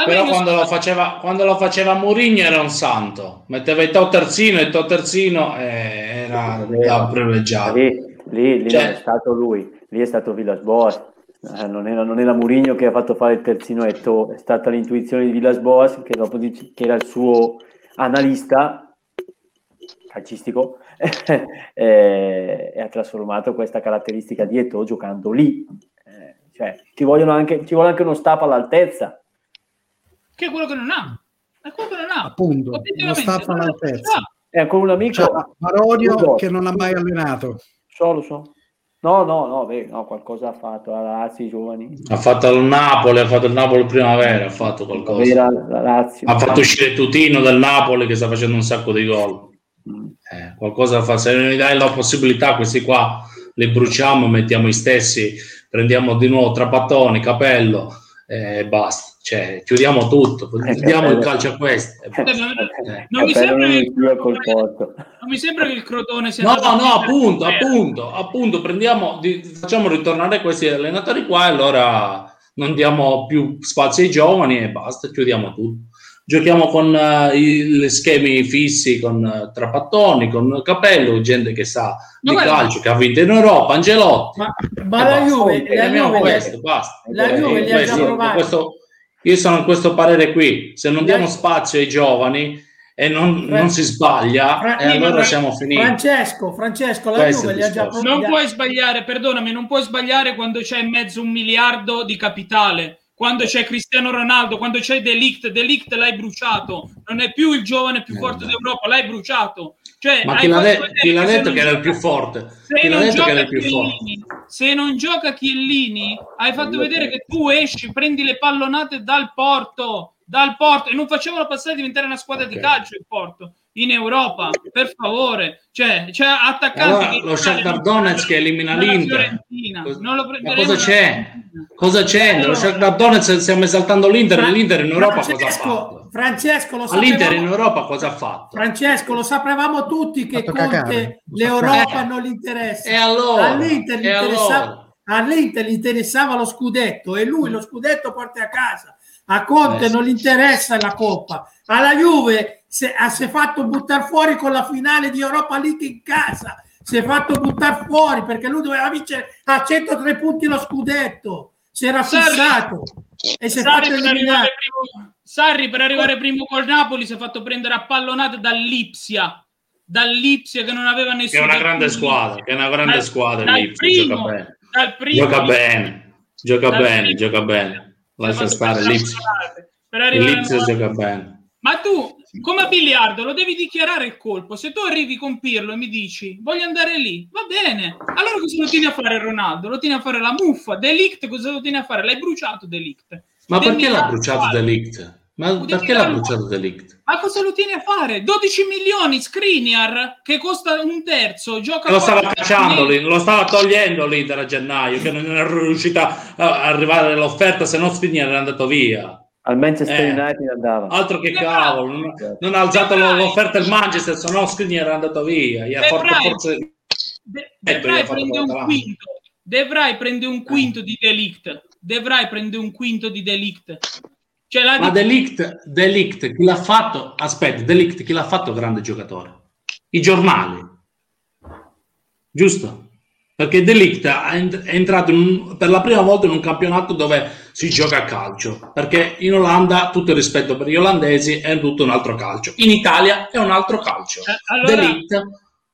Però Almeno quando lo faceva, quando lo faceva Mourinho era un santo. Metteva il tuo terzino e il tuo terzino eh, era da privilegiato. Lì, lì, lì Cioè- non è stato lui, lì è stato Villas-Boas. Eh, non, era, non era Mourinho che ha fatto fare il terzino e to, è stata l'intuizione di Villas-Boas che, dopo dice- che era il suo analista calcistico e, e ha trasformato questa caratteristica di Eto'o giocando lì. Eh, cioè, ci, vogliono anche, ci vuole anche uno staff all'altezza. Che è quello che non ha. È quello che non ha. Appunto, non lo all'altezza. È ancora un amico. Lo so. che non ha mai allenato. So, lo so. No, no, no, beh, no, qualcosa ha fatto la Lazio, i giovani. Ha fatto il Napoli, ha fatto il Napoli primavera, ha fatto qualcosa. Era la Lazio. Ha fatto uscire Tutino del Napoli che sta facendo un sacco di gol. Mm. Eh, qualcosa fare. Se non gli dai la possibilità, questi qua li bruciamo, mettiamo i stessi, prendiamo di nuovo Trapattoni, Capello e basta. Cioè, chiudiamo tutto, Eh, diamo il Capello. calcio a questi. Non, Eh, non mi sembra che il Crotone- sia No, no, vincere appunto, appunto, appunto, prendiamo, di- facciamo ritornare questi allenatori qua e allora non diamo più spazio ai giovani e basta, chiudiamo tutto. Giochiamo con eh, i- gli schemi fissi, con eh, Trapattoni, con Capello, gente che sa Ma di calcio, che ha vinto in Europa, Angelotti. Ma, ma la basta. Juve, la Juve, questo, basta. la Eh, Juve li ha già Questo- provati. questo- io sono in questo parere qui, se non diamo spazio ai giovani e non, Fra- non si sbaglia, Fra- e allora Fra- siamo finiti. Francesco, Francesco, la Questo Juve li ha già discorso. Non puoi sbagliare, perdonami, non puoi sbagliare quando c'è in mezzo un miliardo di capitale, quando c'è Cristiano Ronaldo, quando c'è Delict, Delict l'hai bruciato, non è più il giovane più Eh, forte beh. d'Europa, l'hai bruciato. Cioè, Ma chi l'ha, fatto de- chi l'ha detto che era il più forte? Se non, gioca? Chiellini, se non gioca Chiellini, hai fatto vedere che tu esci, prendi le pallonate dal porto, dal porto e non facevano passare a diventare una squadra di Ok. calcio il porto in Europa, per favore. Cioè, c'è attaccanti Allora, lo Shakhtar Donetsk che elimina l'Inter. Lo Ma cosa c'è? Cosa c'è? Nello Shakhtar Donetsk stiamo esaltando l'Inter, l'Inter in Europa cosa ha Francesco, lo L'Inter in sapevamo, Europa cosa ha fatto? Francesco, lo sapevamo tutti che Conte l'Europa non gli interessa. E allora? All'Inter gli interessava, allora? all'Inter gli interessava lo scudetto e lui lo scudetto porta a casa. A Conte Eh, non gli interessa la Coppa. Alla Juve se- si è fatto buttare fuori con la finale di Europa League in casa. Si è fatto buttare fuori perché lui doveva vincere a 103 punti lo scudetto. Si era fissato e si è Sarri fatto per, arrivare eliminare. primo, Sarri per arrivare primo col Napoli si è fatto prendere a pallonate dall'Ipsia, dall'Ipsia che non aveva Che è nessuno. una grande squadra, che è una grande Dal- squadra dal l'Ipsia, primo, gioca bene. dal primo Gioca bene, gioca bene, primo. gioca bene. Lascia stare l'Ipsia. per arrivare L'Ipsia gioca bene. Ma tu, come a biliardo, lo devi dichiarare il colpo. Se tu arrivi con Pirlo e mi dici voglio andare lì, va bene. Allora cosa lo tieni a fare Ronaldo? Lo tieni a fare la muffa. Delict cosa lo tieni a fare? L'hai bruciato Delict. Ma Devi perché l'ha bruciato. Delict? Ma Devi perché l'ha bruciato Delict? Ma cosa lo tieni a fare? 12 milioni Skriniar che costa un terzo, gioca Lo stava cacciando, lì, lo stava togliendo l'Inter a gennaio, che non era riuscita a arrivare all'offerta, se no Skriniar era andato via. Al Manchester Eh. United andava. Altro che cavolo, non, non ha alzato l'offerta il Manchester, se no Skriniar era andato via. Gli ha Vrij. forse... De, Eh, De Vrij prende un l'Atalanta. quinto. De Vrij prende un quinto di Delict. De Vrij prende un quinto di Delict. Cioè la Ma Delict, Delict, chi l'ha fatto? Aspetta, Delict, chi l'ha fatto grande giocatore? I giornali. Giusto? Perché Delict è ent- è entrato un- per la prima volta in un campionato dove si gioca a calcio. Perché in Olanda, tutto il rispetto per gli olandesi, è tutto un altro calcio. In Italia è un altro calcio. Eh, allora- Delict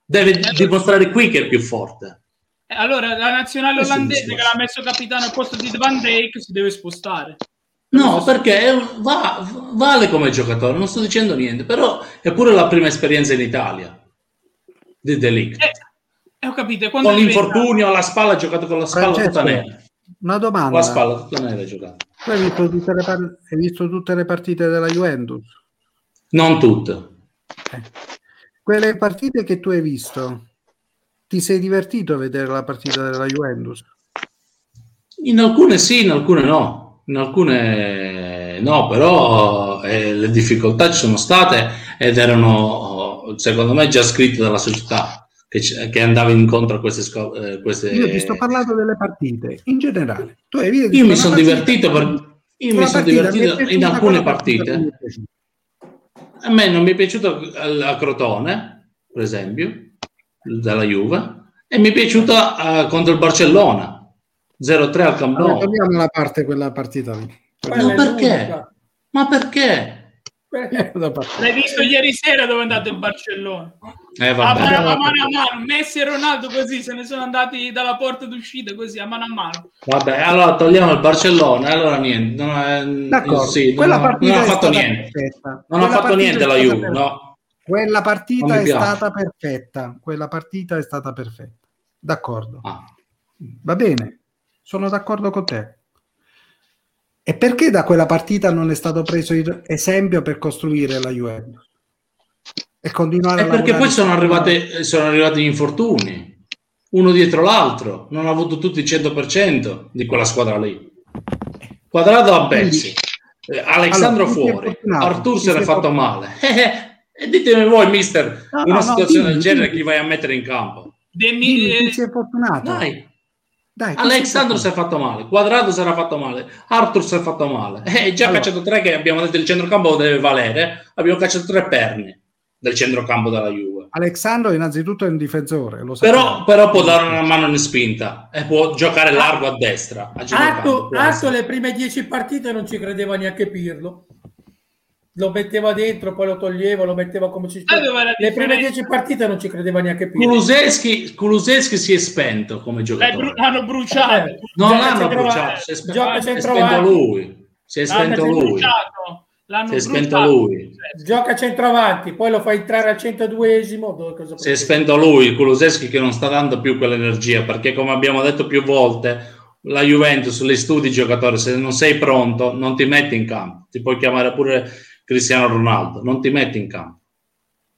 deve dimostrare qui che è più forte. Eh, Allora, la nazionale il olandese che l'ha messo capitano al posto di Van Dijk si deve spostare. No, perché un- va- vale come giocatore, non sto dicendo niente, però è pure la prima esperienza in Italia di Delict. Eh, eh, ho capito. e Quando Con l'infortunio alla spalla ha giocato con la spalla Francesco, tutta nera. Una Con la domanda. spalla tutta nera ha giocato. Tu hai visto tutte le, par- hai visto tutte le partite della Juventus? Non tutte. Quelle partite che tu hai visto, ti sei divertito a vedere la partita della Juventus? In alcune sì, in alcune no. In alcune no, però eh, le difficoltà ci sono state ed erano, secondo me, già scritte dalla società. Che, c- che andava incontro a queste, sco- eh, queste... Io ti sto parlando delle partite in generale. Tu hai visto Io mi sono divertito, per... io mi sono divertito in alcune partite. A me non mi è piaciuto a Crotone, per esempio, della Juve, e mi è piaciuta eh, contro il Barcellona, 0-3 al Camp Allora, Nou. la parte quella partita lì. Ma perché? Ma perché? L'hai visto ieri sera dove è andato il Barcellona? Eh, A vabbè. mano, a mano a mano, Messi e Ronaldo così se ne sono andati dalla porta d'uscita così a mano a mano. Vabbè, allora togliamo il Barcellona, allora niente. Non, è- D'accordo, sì, non, quella ha- partita non ha è fatto stata niente. perfetta. Non Quella ha fatto niente la Juve, perfetta. no? Quella partita è stata perfetta. Quella partita è stata perfetta. D'accordo. Ah. Va bene, sono d'accordo con te. E perché da quella partita non è stato preso il esempio per costruire la Juventus? E continuare È a perché lavorare poi sono su- arrivati, sono arrivati gli infortuni, uno dietro l'altro, non ha avuto tutti il 100% di quella squadra lì. Quadrato a pezzi, eh, Alexandro Allora, fuori? Artur se si n'è è fatto fortunato? male. Eh, e ditemi voi, mister, No, una no, no, situazione dimmi, del genere dimmi. chi vai a mettere in campo? Demi- Dimmi, chi eh, si è fortunato? Dai, Dai, Alexandro si è fatto male, Quadrato si era fatto male, Arthur si è fatto male. Eh, già Allora. cacciato tre che abbiamo detto il centrocampo deve valere, abbiamo cacciato tre perni del centrocampo della Juve. Alexandro innanzitutto è un difensore, lo Però, però può dare una mano in spinta e può giocare largo a destra. A Arto essere. le prime dieci partite non ci credeva neanche Pirlo. Lo metteva dentro, poi lo toglieva, lo metteva come ci la Le prime dieci partite non ci credeva neanche Pirlo. Kulusevski, Kulusevski si è spento come giocatore. bru- l'hanno bruciato. Eh, non Gioca l'hanno bruciato, si è spento, gioca si è centravanti. spento lui. Si è L'hanno spento lui. bruciato. L'hanno Si è spento bruciato. lui. Gioca centravanti, poi lo fa entrare al 102esimo. dove cosa Si è spento lui, Kulusevski che non sta dando più quell'energia perché come abbiamo detto più volte la Juventus li studi i giocatori se non sei pronto non ti metti in campo ti puoi chiamare pure Cristiano Ronaldo non ti metti in campo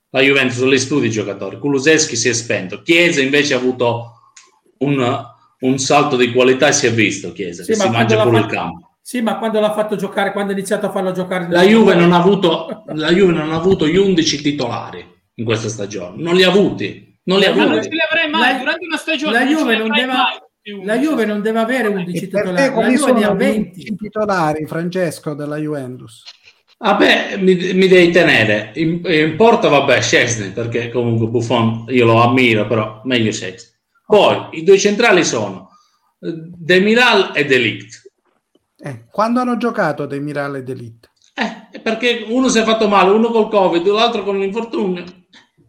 la Juventus li studi i giocatori Kulusevski si è spento Chiesa invece ha avuto un, un salto di qualità e si è visto Chiesa Sì, che ma si mangia pure il fatto- campo Sì, ma quando l'ha fatto giocare, quando ha iniziato a farlo giocare... la Juve non ha avuto la Juve non ha avuto gli 11 titolari in questa stagione non li ha avuti non li ha Ma non avuti ce li avrei mai La- durante una stagione. la Juve non deve- mai La. Juve non deve avere 11 E per te titolari, la Juve ne ha sono 20. i titolari, Francesco, della Juventus? Vabbè, mi, mi devi tenere in, in porta, vabbè, Szczesny, perché comunque Buffon io lo ammiro, però meglio Szczesny. Poi i due centrali sono eh, Demiral e Delict. Eh, quando hanno giocato De Mirale e D'Elite? Eh, perché uno si è fatto male, uno col Covid, l'altro con l'infortunio.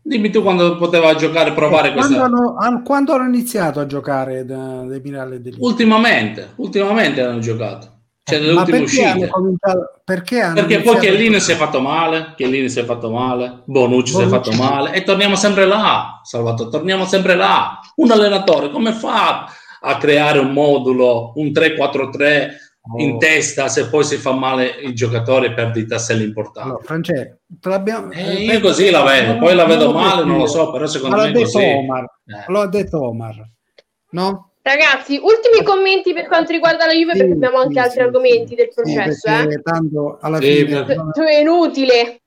Dimmi tu quando poteva giocare, provare Quando questa. hanno, han- quando hanno iniziato a giocare da- De Mirale e D'Elite? Ultimamente, ultimamente hanno giocato. Cioè, nelle Ma perché hanno uscite. cominciato? Perché, hanno Perché poi iniziato- Chiellini si è fatto male, Chiellini si è fatto male, Bonucci si è Bonucci. fatto male e torniamo sempre là, Salvatore, torniamo sempre là. Un allenatore come fa a creare un modulo, un 3-4-3 in Oh. testa se poi si fa male il giocatore e perde i tasselli importanti? Allora, Francesco, te l'abbiamo- Eh, io così la vedo, poi la vedo male, non lo so, però secondo me è così. Omar. Eh. Lo ha detto Omar. No? Ragazzi, ultimi commenti per quanto riguarda la Juve, Sì, perché abbiamo anche sì, altri sì, argomenti del processo. eh. tanto alla Sì, fine... Tu, tu è inutile.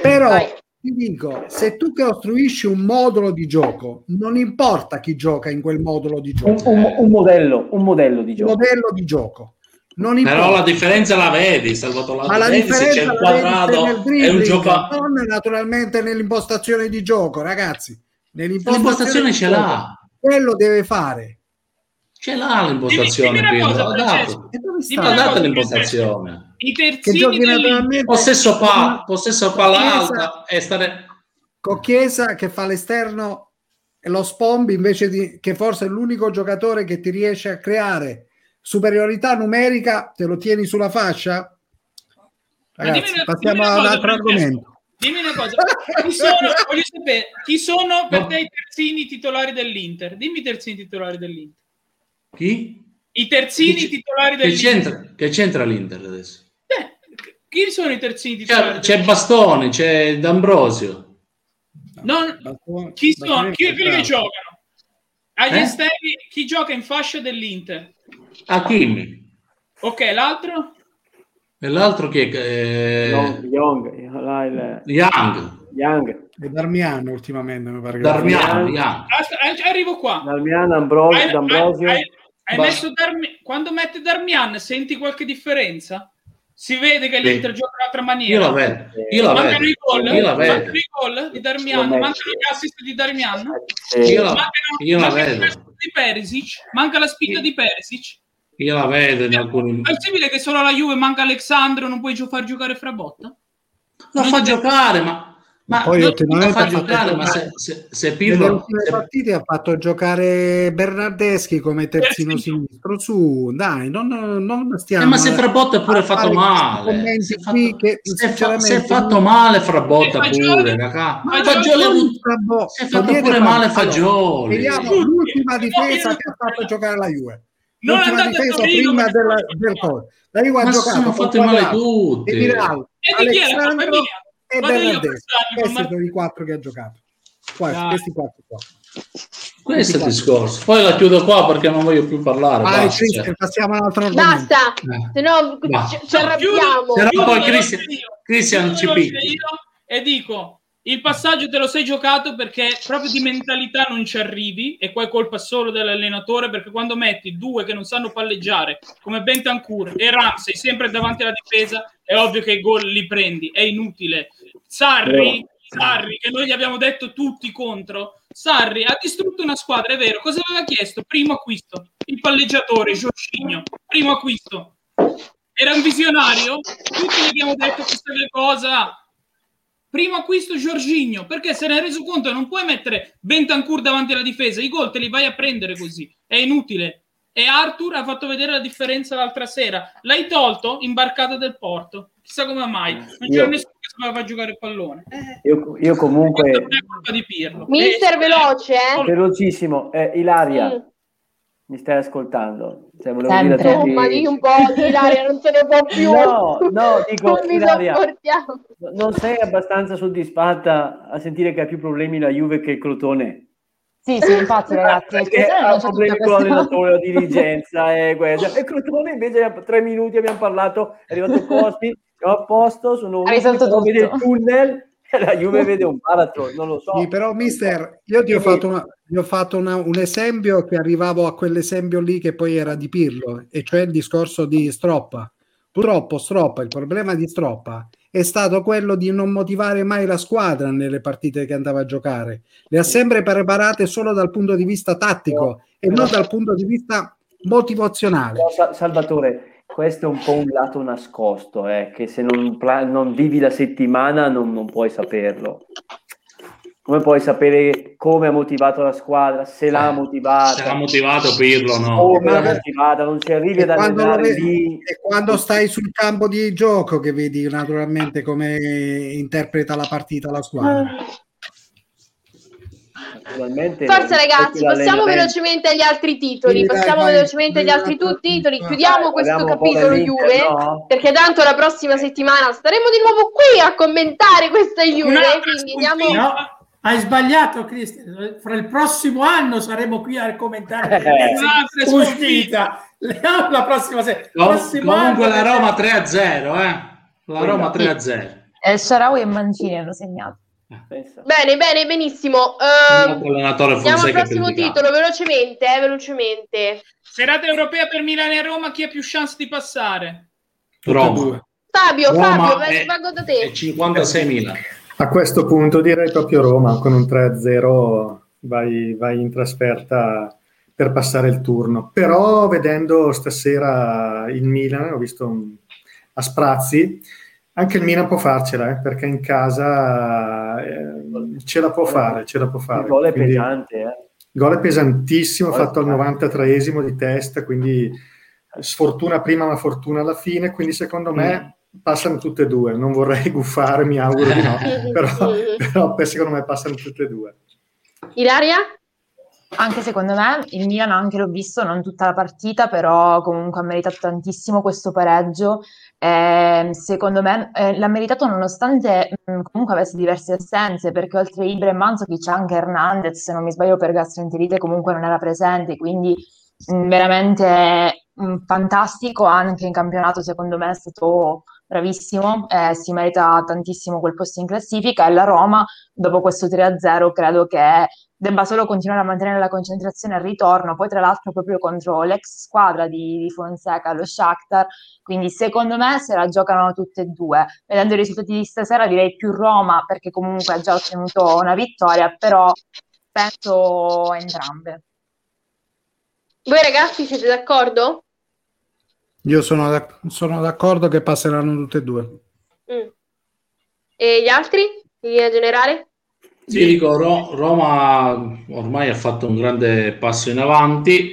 Però Vai. ti dico, se tu costruisci un modulo di gioco, non importa chi gioca in quel modulo di Un, gioco, un- un modello, un modello di gioco. modello di gioco. Non Però la differenza la vedi, Salvatore, Ma la vedi se differenza c'è il la quadrato nel è un dribbling, giocatore. non naturalmente nell'impostazione di gioco, ragazzi. Nell'impostazione L'impostazione ce gioco, l'ha, Quello deve fare. Ce l'ha l'impostazione, Dimmi- dimmi Pirlo, cosa, l'ha dato. E l'impostazione. I terzini naturalmente Possesso, pa- possesso palla alta e stare... con Chiesa che fa l'esterno e lo Spombi invece di che forse è l'unico giocatore che ti riesce a creare superiorità numerica, te lo tieni sulla fascia? Ragazzi, una- passiamo ad un cosa, altro argomento. Dimmi una cosa, chi sono, voglio sapere, chi sono per te i terzini titolari dell'Inter? Dimmi i terzini titolari dell'Inter. Chi? I terzini Che titolari Che dell'Inter. c'entra, che c'entra l'Inter adesso? Chi sono i terzini titolari? C'è, c'è Bastoni, c'è D'Ambrosio. Non- Bastoni- chi sono? Chi, è quelli che giocano? Agli Eh? esterni, chi gioca in fascia dell'Inter? Hakimi. Ok, l'altro? E l'altro chi è? Eh, Young, Young, Young. Young. E Darmian ultimamente mi pare che Darmian, Young. As- arrivo qua. Darmian, Ambrosio, D'Ambrosio. hai- hai- Darmi- Quando mette Darmian, senti qualche differenza? Si vede che l'Inter gioca in un'altra Io maniera. la vedo, io la Mancano vedo, i gol, io la vedo, mancano i gol di Darmian, mancano gli assist di Darmian. Io la, Mancano, io la vedo, di Perisic, manca la spinta di Perisic. io la vedo in alcuni... È possibile che solo la Juve manca Alexandro, non puoi gio- far giocare Frabotta? Lo fa giocare, ma... Ma Poi ultimamente ha fatto giocare, ma se, se, se Pirlo... ultime se- partite ha fatto giocare Bernardeschi come terzino Terzino. sinistro. Su, dai, non, non stiamo. Eh, ma se Frabotta è pure fatto male, si è fatto, che, è fa- si è fatto male Frabotta pure, raga. Ma Fagioli si è fatto pure male Fagioli. Vediamo l'ultima difesa che ha fatto giocare la Juve. Non L'ultima andate a difesa prima perché- del, del gol. La Juve ha Ma giocato sono con fatti male tutti. E di chi è e Bernardeschi. Questi Mar- sono i quattro che ha giocato. Qua, Dai. questi quattro qua. Questo è il discorso. Poi la chiudo qua perché non voglio più parlare. Vai, basta, Cristian, cioè. passiamo a un altro argomento. Basta, Eh. se no ci, arrabbiamo. Se no poi. Cristian Chiudo ci picchi. io E dico, il passaggio te lo sei giocato perché proprio di mentalità non ci arrivi e qua è colpa solo dell'allenatore perché quando metti due che non sanno palleggiare come Bentancur e Ramsey sempre davanti alla difesa è ovvio che i gol li prendi, è inutile. Sarri, Sarri che noi gli abbiamo detto tutti contro, Sarri ha distrutto una squadra, è vero, cosa aveva chiesto? Primo acquisto, il palleggiatore, Giorginio, primo acquisto. Era un visionario? Tutti gli abbiamo detto questa cosa. Primo acquisto Giorginio, perché se ne è reso conto che non puoi mettere Bentancur davanti alla difesa, i gol te li vai a prendere così, è inutile. E Arthur ha fatto vedere la differenza l'altra sera. L'hai tolto imbarcata del porto. Chissà come mai. Non c'era Io- nessuno che sapeva far giocare il pallone. Eh, Io, io comunque, questa non è colpa di Pirlo. Mister Eh, veloce, eh? velocissimo, eh, Ilaria, Mm. Mi stai ascoltando? Cioè, volevo Sempre. dire a tutti- Insomma, di un po' Ilaria non se ne può più. No, no, dico, non Ilaria. Non sei abbastanza soddisfatta a sentire che ha più problemi la Juve che il Crotone? Sì, sì, infatti ragazzi, Perché Crotone ha problemi con l'allenatore, la dirigenza e questo. E Crotone invece tre minuti abbiamo parlato, è arrivato Costi, siamo a posto, sono Ha risolto vede il tutto. tunnel la Juve vede un baratro, non lo so. Sì, però, mister, io ti ho fatto, una- ho fatto una- un esempio che arrivavo a quell'esempio lì che poi era di Pirlo, e cioè il discorso di Stroppa. Purtroppo Stroppa, il problema di Stroppa è stato quello di non motivare mai la squadra nelle partite che andava a giocare. Le ha sempre preparate solo dal punto di vista tattico e non dal punto di vista motivazionale. No, Sa- Salvatore, questo è un po' un lato nascosto, eh, che se non, pla- non vivi la settimana non, non puoi saperlo. Come puoi sapere come ha motivato la squadra, se l'ha Eh, motivata, Se l'ha motivato Pirlo, no. come l'ha motivata, non ci arrivi ad allenare vedi- lì. e quando stai sul campo di gioco che vedi naturalmente come interpreta la partita la squadra. Naturalmente, Forza ragazzi, passiamo velocemente agli altri titoli, passiamo velocemente agli altri tu- titoli, chiudiamo questo capitolo dell'Inter, Juve, no? perché tanto la prossima settimana staremo di nuovo qui a commentare questa Juve, Un'altra quindi sconfitta. diamo... No, hai sbagliato, Cristian. Fra il prossimo anno saremo qui a commentare Eh. Un'altra sconfitta. La prossima. Com- Prossimo comunque anno- la Roma 3-0, eh. La Roma 3-0. E il Sharawi e Mancini hanno segnato. Pensa. Bene, bene, benissimo. Allenatore andiamo al prossimo titolo, velocemente, eh, velocemente. Serata europea per Milano e Roma, chi ha più chance di passare? Roma. Fabio, Roma Fabio, è- vengo da E te. 56.000. A questo punto direi proprio Roma, con un 3-0 vai, vai in trasferta per passare il turno. Però vedendo stasera il Milan, ho visto un- a sprazzi, anche il Milan può farcela, eh, perché in casa eh, ce la può fare, ce la può fare. Il gol è Quindi- pesante, eh. il gol è pesantissimo, Gol è fatto al pesante. 93esimo di testa, quindi sfortuna prima ma fortuna alla fine, quindi secondo me passano tutte e due. Non vorrei guffare, mi auguro di no, però, però per- secondo me passano tutte e due. Ilaria? Anche secondo me il Milan, anche l'ho visto, non tutta la partita, però comunque ha meritato tantissimo questo pareggio. Eh, secondo me eh, l'ha meritato nonostante mh, comunque avesse diverse assenze, perché oltre Ibra e Manzovic c'è anche Hernandez, se non mi sbaglio per gastroenterite comunque non era presente, quindi mh, veramente mh, fantastico anche in campionato, secondo me è stato bravissimo, eh, si merita tantissimo quel posto in classifica e la Roma, dopo questo 3-0, credo che debba solo continuare a mantenere la concentrazione al ritorno, poi tra l'altro proprio contro l'ex squadra di, di Fonseca, lo Shakhtar, quindi secondo me se la giocano tutte e due. Vedendo i risultati di stasera direi più Roma perché comunque ha già ottenuto una vittoria, però penso entrambe. Voi ragazzi siete d'accordo? Io sono, d'ac- sono d'accordo che passeranno tutte e due. Mm. E gli altri? In linea generale? Sì, dico, Ro- Roma ormai ha fatto un grande passo in avanti,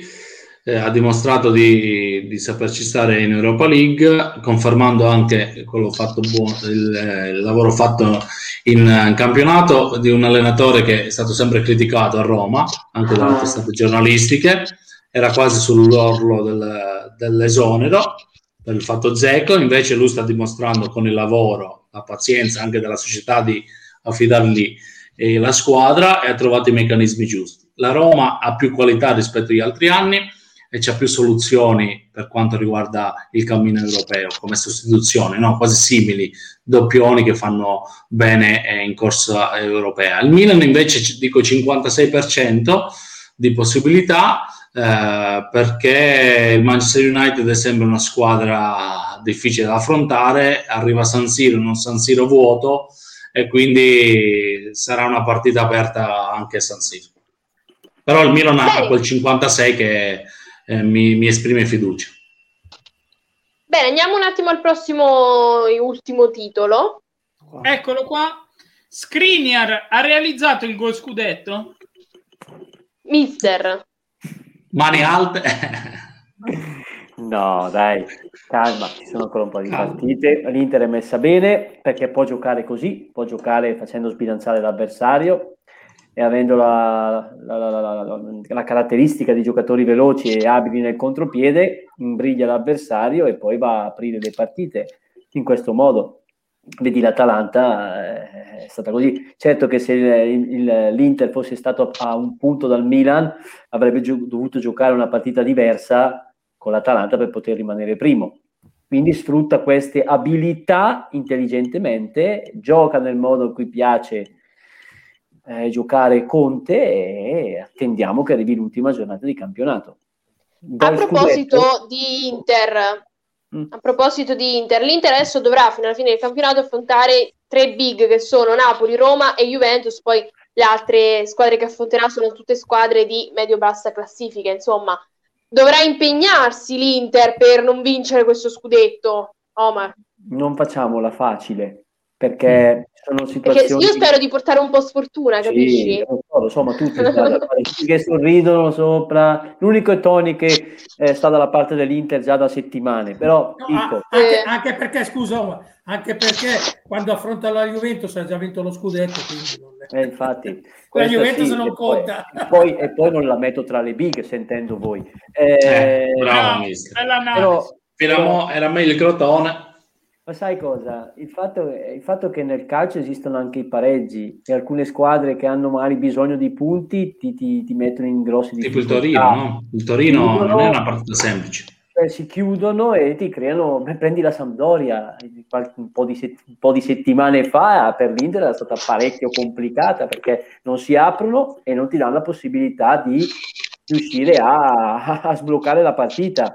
eh, ha dimostrato di, di, saperci stare in Europa League, confermando anche quello fatto buono, il, il, lavoro fatto in, in, campionato di un allenatore che è stato sempre criticato a Roma, anche dalle testate giornalistiche, era quasi sull'orlo del, dell'esonero per il fatto Zeco, invece lui sta dimostrando con il lavoro, la pazienza anche della società di affidargli eh, la squadra e ha trovato i meccanismi giusti. La Roma ha più qualità rispetto agli altri anni e c'ha più soluzioni per quanto riguarda il cammino europeo come sostituzione, no? quasi simili, doppioni che fanno bene eh, in corsa europea. Il Milan invece dico 56% di possibilità eh, perché il Manchester United è sempre una squadra difficile da affrontare, arriva San Siro, non San Siro vuoto e quindi sarà una partita aperta anche a San Siro. Però il Milan ha quel 56 che eh, mi, mi esprime fiducia. Bene, andiamo un attimo al prossimo e ultimo titolo. Eccolo qua. Skriniar ha realizzato il gol scudetto? Mister. Mani alte. no, dai, calma, ci sono ancora un po' di calma. partite. L'Inter è messa bene perché può giocare così, può giocare facendo sbilanciare l'avversario e avendo la, la, la, la, caratteristica di giocatori veloci e abili nel contropiede, imbriglia l'avversario e poi va a aprire le partite in questo modo vedi l'Atalanta eh, è stata così. Certo che se il, il, l'Inter fosse stato a un punto dal Milan avrebbe gio- dovuto giocare una partita diversa con l'Atalanta per poter rimanere primo. Quindi sfrutta queste abilità intelligentemente, gioca nel modo in cui piace eh, giocare Conte e attendiamo che arrivi l'ultima giornata di campionato. a proposito scudetto, di Inter. A proposito di Inter, l'Inter adesso dovrà fino alla fine del campionato affrontare tre big che sono Napoli, Roma e Juventus, poi le altre squadre che affronterà sono tutte squadre di medio-bassa classifica, insomma, dovrà impegnarsi l'Inter per non vincere questo scudetto, Omar. Non facciamola facile, perché sono situazioni... Perché io spero di portare un po' sfortuna, capisci? Sì, lo so, lo so, ma tutti che sorridono sopra. L'unico è Tony che eh, sta dalla parte dell'Inter già da settimane, però no, dico... Anche, anche, perché, scusa, anche perché quando affronta la Juventus ha già vinto lo scudetto, quindi eh, infatti, la Juventus sì, non conta. Poi, e, poi, e poi non la metto tra le big sentendo voi. Eh, eh, bravo, però, però, era meglio il Crotone ma sai cosa? Il fatto, il fatto, che nel calcio esistono anche i pareggi e alcune squadre che hanno magari bisogno di punti ti, ti, ti mettono in grossi difficoltà. Tipo il Torino, no? Il Torino chiudono, non è una partita semplice. Eh, si chiudono e ti creano... Beh, prendi la Sampdoria, un po, di set, un po' di settimane fa per l'Inter era stata parecchio complicata perché non si aprono e non ti danno la possibilità di riuscire a, a sbloccare la partita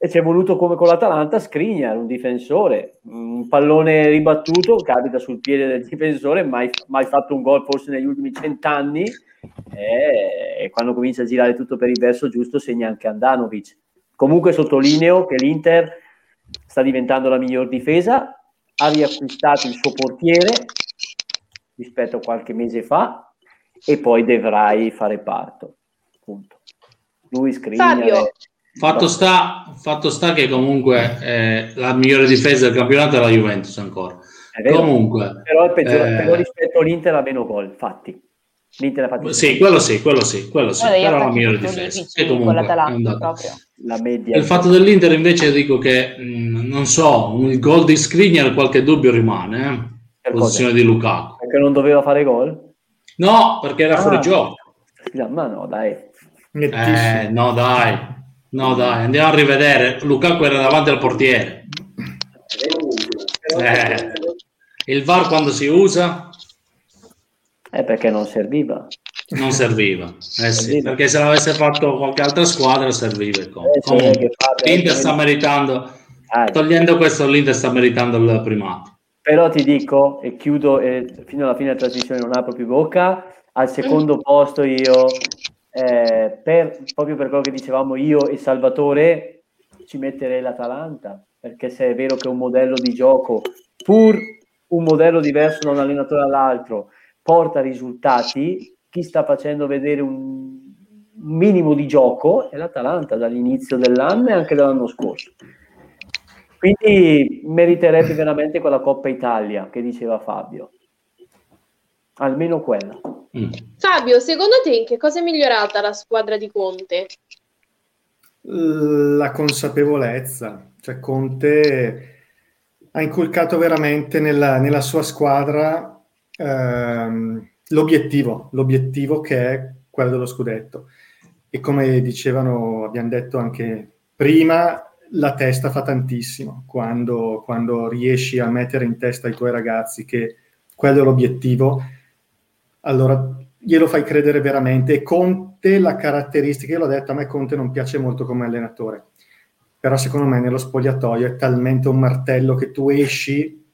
e ci è voluto come con l'Atalanta Skriniar, un difensore, un pallone ribattuto, capita sul piede del difensore, mai, mai fatto un gol forse negli ultimi cent'anni e, e quando comincia a girare tutto per il verso giusto segna anche Andanovic. Comunque sottolineo che l'Inter sta diventando la miglior difesa, ha riacquistato il suo portiere rispetto a qualche mese fa e poi dovrai fare parto. Punto. Lui. Fabio. Fatto sta, fatto sta che comunque eh, la migliore difesa del campionato è la Juventus ancora. Comunque, però, è peggiore, eh, però rispetto all'Inter ha meno gol, fatti. L'Inter ha fatto sì, quello sì, quello sì, quello sì, Guarda, però la migliore difesa. E comunque la media. Il fatto dell'Inter invece dico che mh, non so, il gol di Skriniar qualche dubbio rimane, eh? posizione di Lukaku. Perché non doveva fare gol? No, perché era ah, fuori gioco. Ma no, dai. Eh, no, dai. No, dai, andiamo a rivedere. Lukaku era davanti al portiere. Eh, il VAR quando si usa? È perché non serviva. Non serviva, eh sì, perché se l'avesse fatto qualche altra squadra serviva. Eh, Comunque, l'Inter sta meritando, togliendo questo, l'Inter sta meritando il primato. Però ti dico, e chiudo e fino alla fine della trasmissione non apro più bocca, al secondo posto io, eh, per, proprio per quello che dicevamo io e Salvatore, ci metterei l'Atalanta, perché se è vero che un modello di gioco, pur un modello diverso da un allenatore all'altro, porta risultati, chi sta facendo vedere un minimo di gioco è l'Atalanta dall'inizio dell'anno e anche dall'anno scorso. Quindi meriterebbe veramente quella Coppa Italia che diceva Fabio. Almeno quella. Mm. Fabio, secondo te in che cosa è migliorata la squadra di Conte? La consapevolezza. Cioè Conte ha inculcato veramente nella, nella sua squadra ehm, l'obiettivo, l'obiettivo che è quello dello scudetto. E come dicevano, abbiamo detto anche prima, la testa fa tantissimo quando, quando riesci a mettere in testa ai tuoi ragazzi che quello è l'obiettivo, allora glielo fai credere veramente. E Conte, la caratteristica, io l'ho detto, a me Conte non piace molto come allenatore, però secondo me nello spogliatoio è talmente un martello che tu esci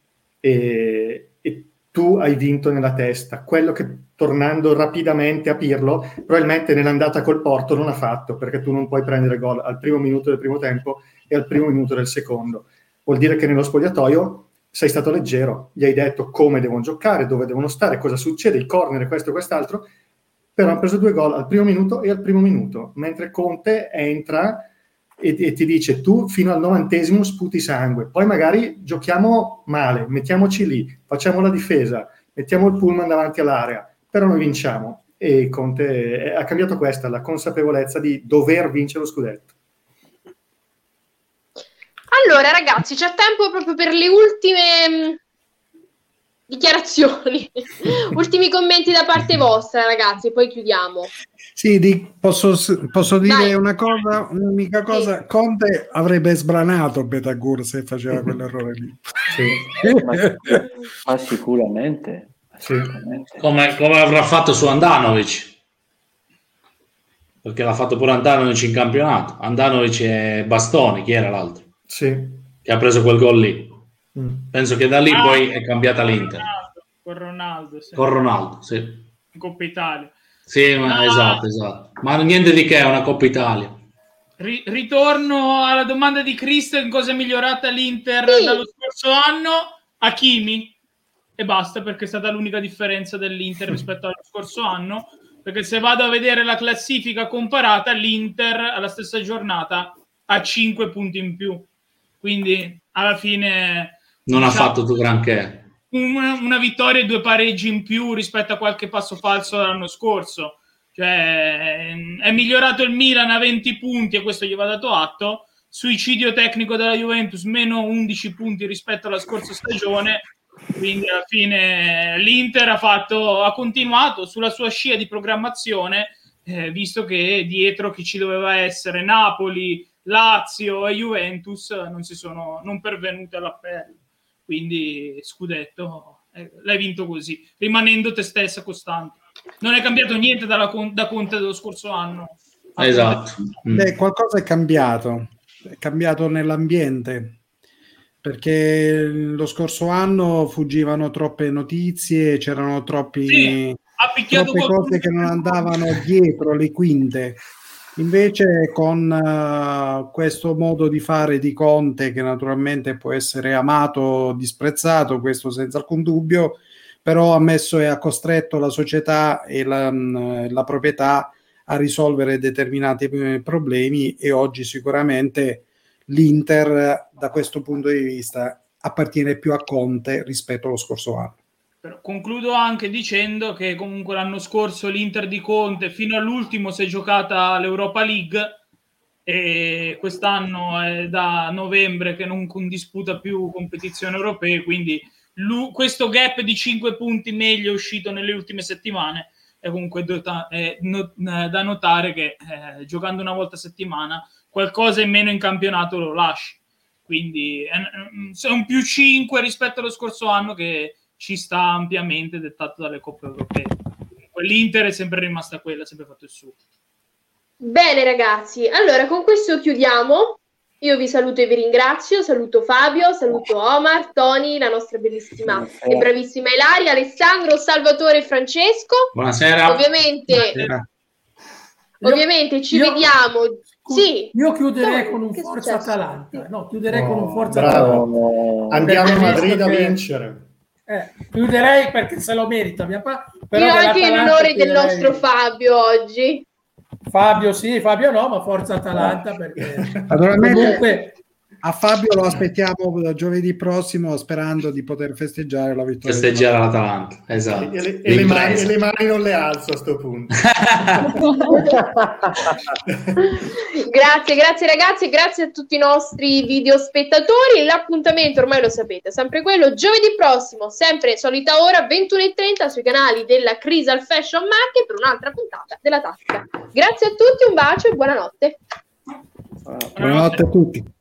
e, e tu hai vinto nella testa. Quello che tornando rapidamente a Pirlo, probabilmente nell'andata col Porto non ha fatto, perché tu non puoi prendere gol al primo minuto del primo tempo e al primo minuto del secondo. Vuol dire che nello spogliatoio sei stato leggero, gli hai detto come devono giocare, dove devono stare, cosa succede, il corner, questo e quest'altro, però hanno preso due gol al primo minuto e al primo minuto, mentre Conte entra e, e ti dice tu fino al novantesimo sputi sangue, poi magari giochiamo male, mettiamoci lì, facciamo la difesa, mettiamo il pullman davanti all'area, però noi vinciamo. E Conte ha cambiato questa, la consapevolezza di dover vincere lo scudetto. Allora, ragazzi, c'è tempo proprio per le ultime mm, dichiarazioni, ultimi commenti da parte vostra, ragazzi, poi chiudiamo. Sì, di, posso, posso, dire Dai. una cosa, un'unica cosa. Sì. Conte avrebbe sbranato Betagur se faceva quell'errore lì. Sì. ma, ma, sicuramente. Sì. Come, come, avrà fatto su Andanovic. Perché l'ha fatto pure Andanovic in campionato. Andanovic e Bastoni, chi era l'altro? Sì. Che ha preso quel gol lì. Mm. Penso che da lì ah, poi è cambiata l'Inter. con Ronaldo. Sì. Con Ronaldo, sì. In Coppa Italia. Sì, ma, ah, esatto, esatto. Ma niente di che, è una Coppa Italia. Ri- ritorno alla domanda di Cristo in cosa è migliorata l'Inter sì. dallo scorso anno. Hakimi e basta perché è stata l'unica differenza dell'Inter rispetto allo scorso anno perché se vado a vedere la classifica comparata l'Inter alla stessa giornata ha 5 punti in più quindi alla fine non diciamo, ha fatto tu granché. una, una, vittoria e due pareggi in più rispetto a qualche passo falso dell'anno scorso. Cioè è migliorato il Milan a 20 punti e questo gli va dato atto. Suicidio tecnico della Juventus meno 11 punti rispetto alla scorsa stagione. Quindi alla fine l'Inter ha, fatto, ha continuato sulla sua scia di programmazione, eh, visto che dietro chi ci doveva essere? Napoli, Lazio e Juventus non si sono non pervenute all'appello. Quindi scudetto, eh, l'hai vinto così, rimanendo te stessa costante. Non è cambiato niente dalla, da Conte dello scorso anno. Esatto. Beh, qualcosa è cambiato, è cambiato nell'ambiente perché lo scorso anno fuggivano troppe notizie, c'erano troppi, sì, troppe cose che non andavano dietro le quinte. Invece con uh, questo modo di fare di Conte, che naturalmente può essere amato o disprezzato, questo senza alcun dubbio, però ha messo e ha costretto la società e la, mm, la proprietà a risolvere determinati eh, problemi e oggi sicuramente l'Inter da questo punto di vista appartiene più a Conte rispetto allo scorso anno. Però concludo anche dicendo che comunque l'anno scorso l'Inter di Conte fino all'ultimo si è giocata l'Europa League e quest'anno è da novembre che non disputa più competizioni europee, quindi questo gap di 5 punti meglio uscito nelle ultime settimane è comunque no- da notare che eh, giocando una volta a settimana qualcosa in meno in campionato lo lasci. quindi è, è un più 5 rispetto allo scorso anno che ci sta ampiamente dettato dalle coppe europee. L'Inter è sempre rimasta quella, ha sempre fatto il suo. Bene ragazzi, allora con questo chiudiamo. Io vi saluto e vi ringrazio, saluto Fabio, saluto Omar, Tony, la nostra bellissima Buonasera. e bravissima Ilaria, Alessandro, Salvatore e Francesco. Buonasera. Ovviamente, Buonasera. ovviamente ci io, vediamo. Sì. Io chiuderei con un Forza Atalanta. No, chiuderei oh, con un Forza bravo. Atalanta. Andiamo a Madrid a vincere. Eh, chiuderei perché se lo merita. Però Io anche in onore del nostro Fabio oggi. Fabio sì, Fabio no, ma forza Atalanta perché naturalmente comunque... a Fabio lo aspettiamo giovedì prossimo sperando di poter festeggiare la vittoria. Festeggiare l'Atalanta, esatto. E le, e le, mani, e le mani, non le alzo a sto punto. grazie, grazie ragazzi, grazie a tutti i nostri video spettatori. L'appuntamento ormai lo sapete, sempre quello, giovedì prossimo, sempre solita ora, 21.30 sui canali della Crisal Fashion Market per un'altra puntata della Tasca. Grazie a tutti, un bacio e buonanotte. Buonanotte a tutti.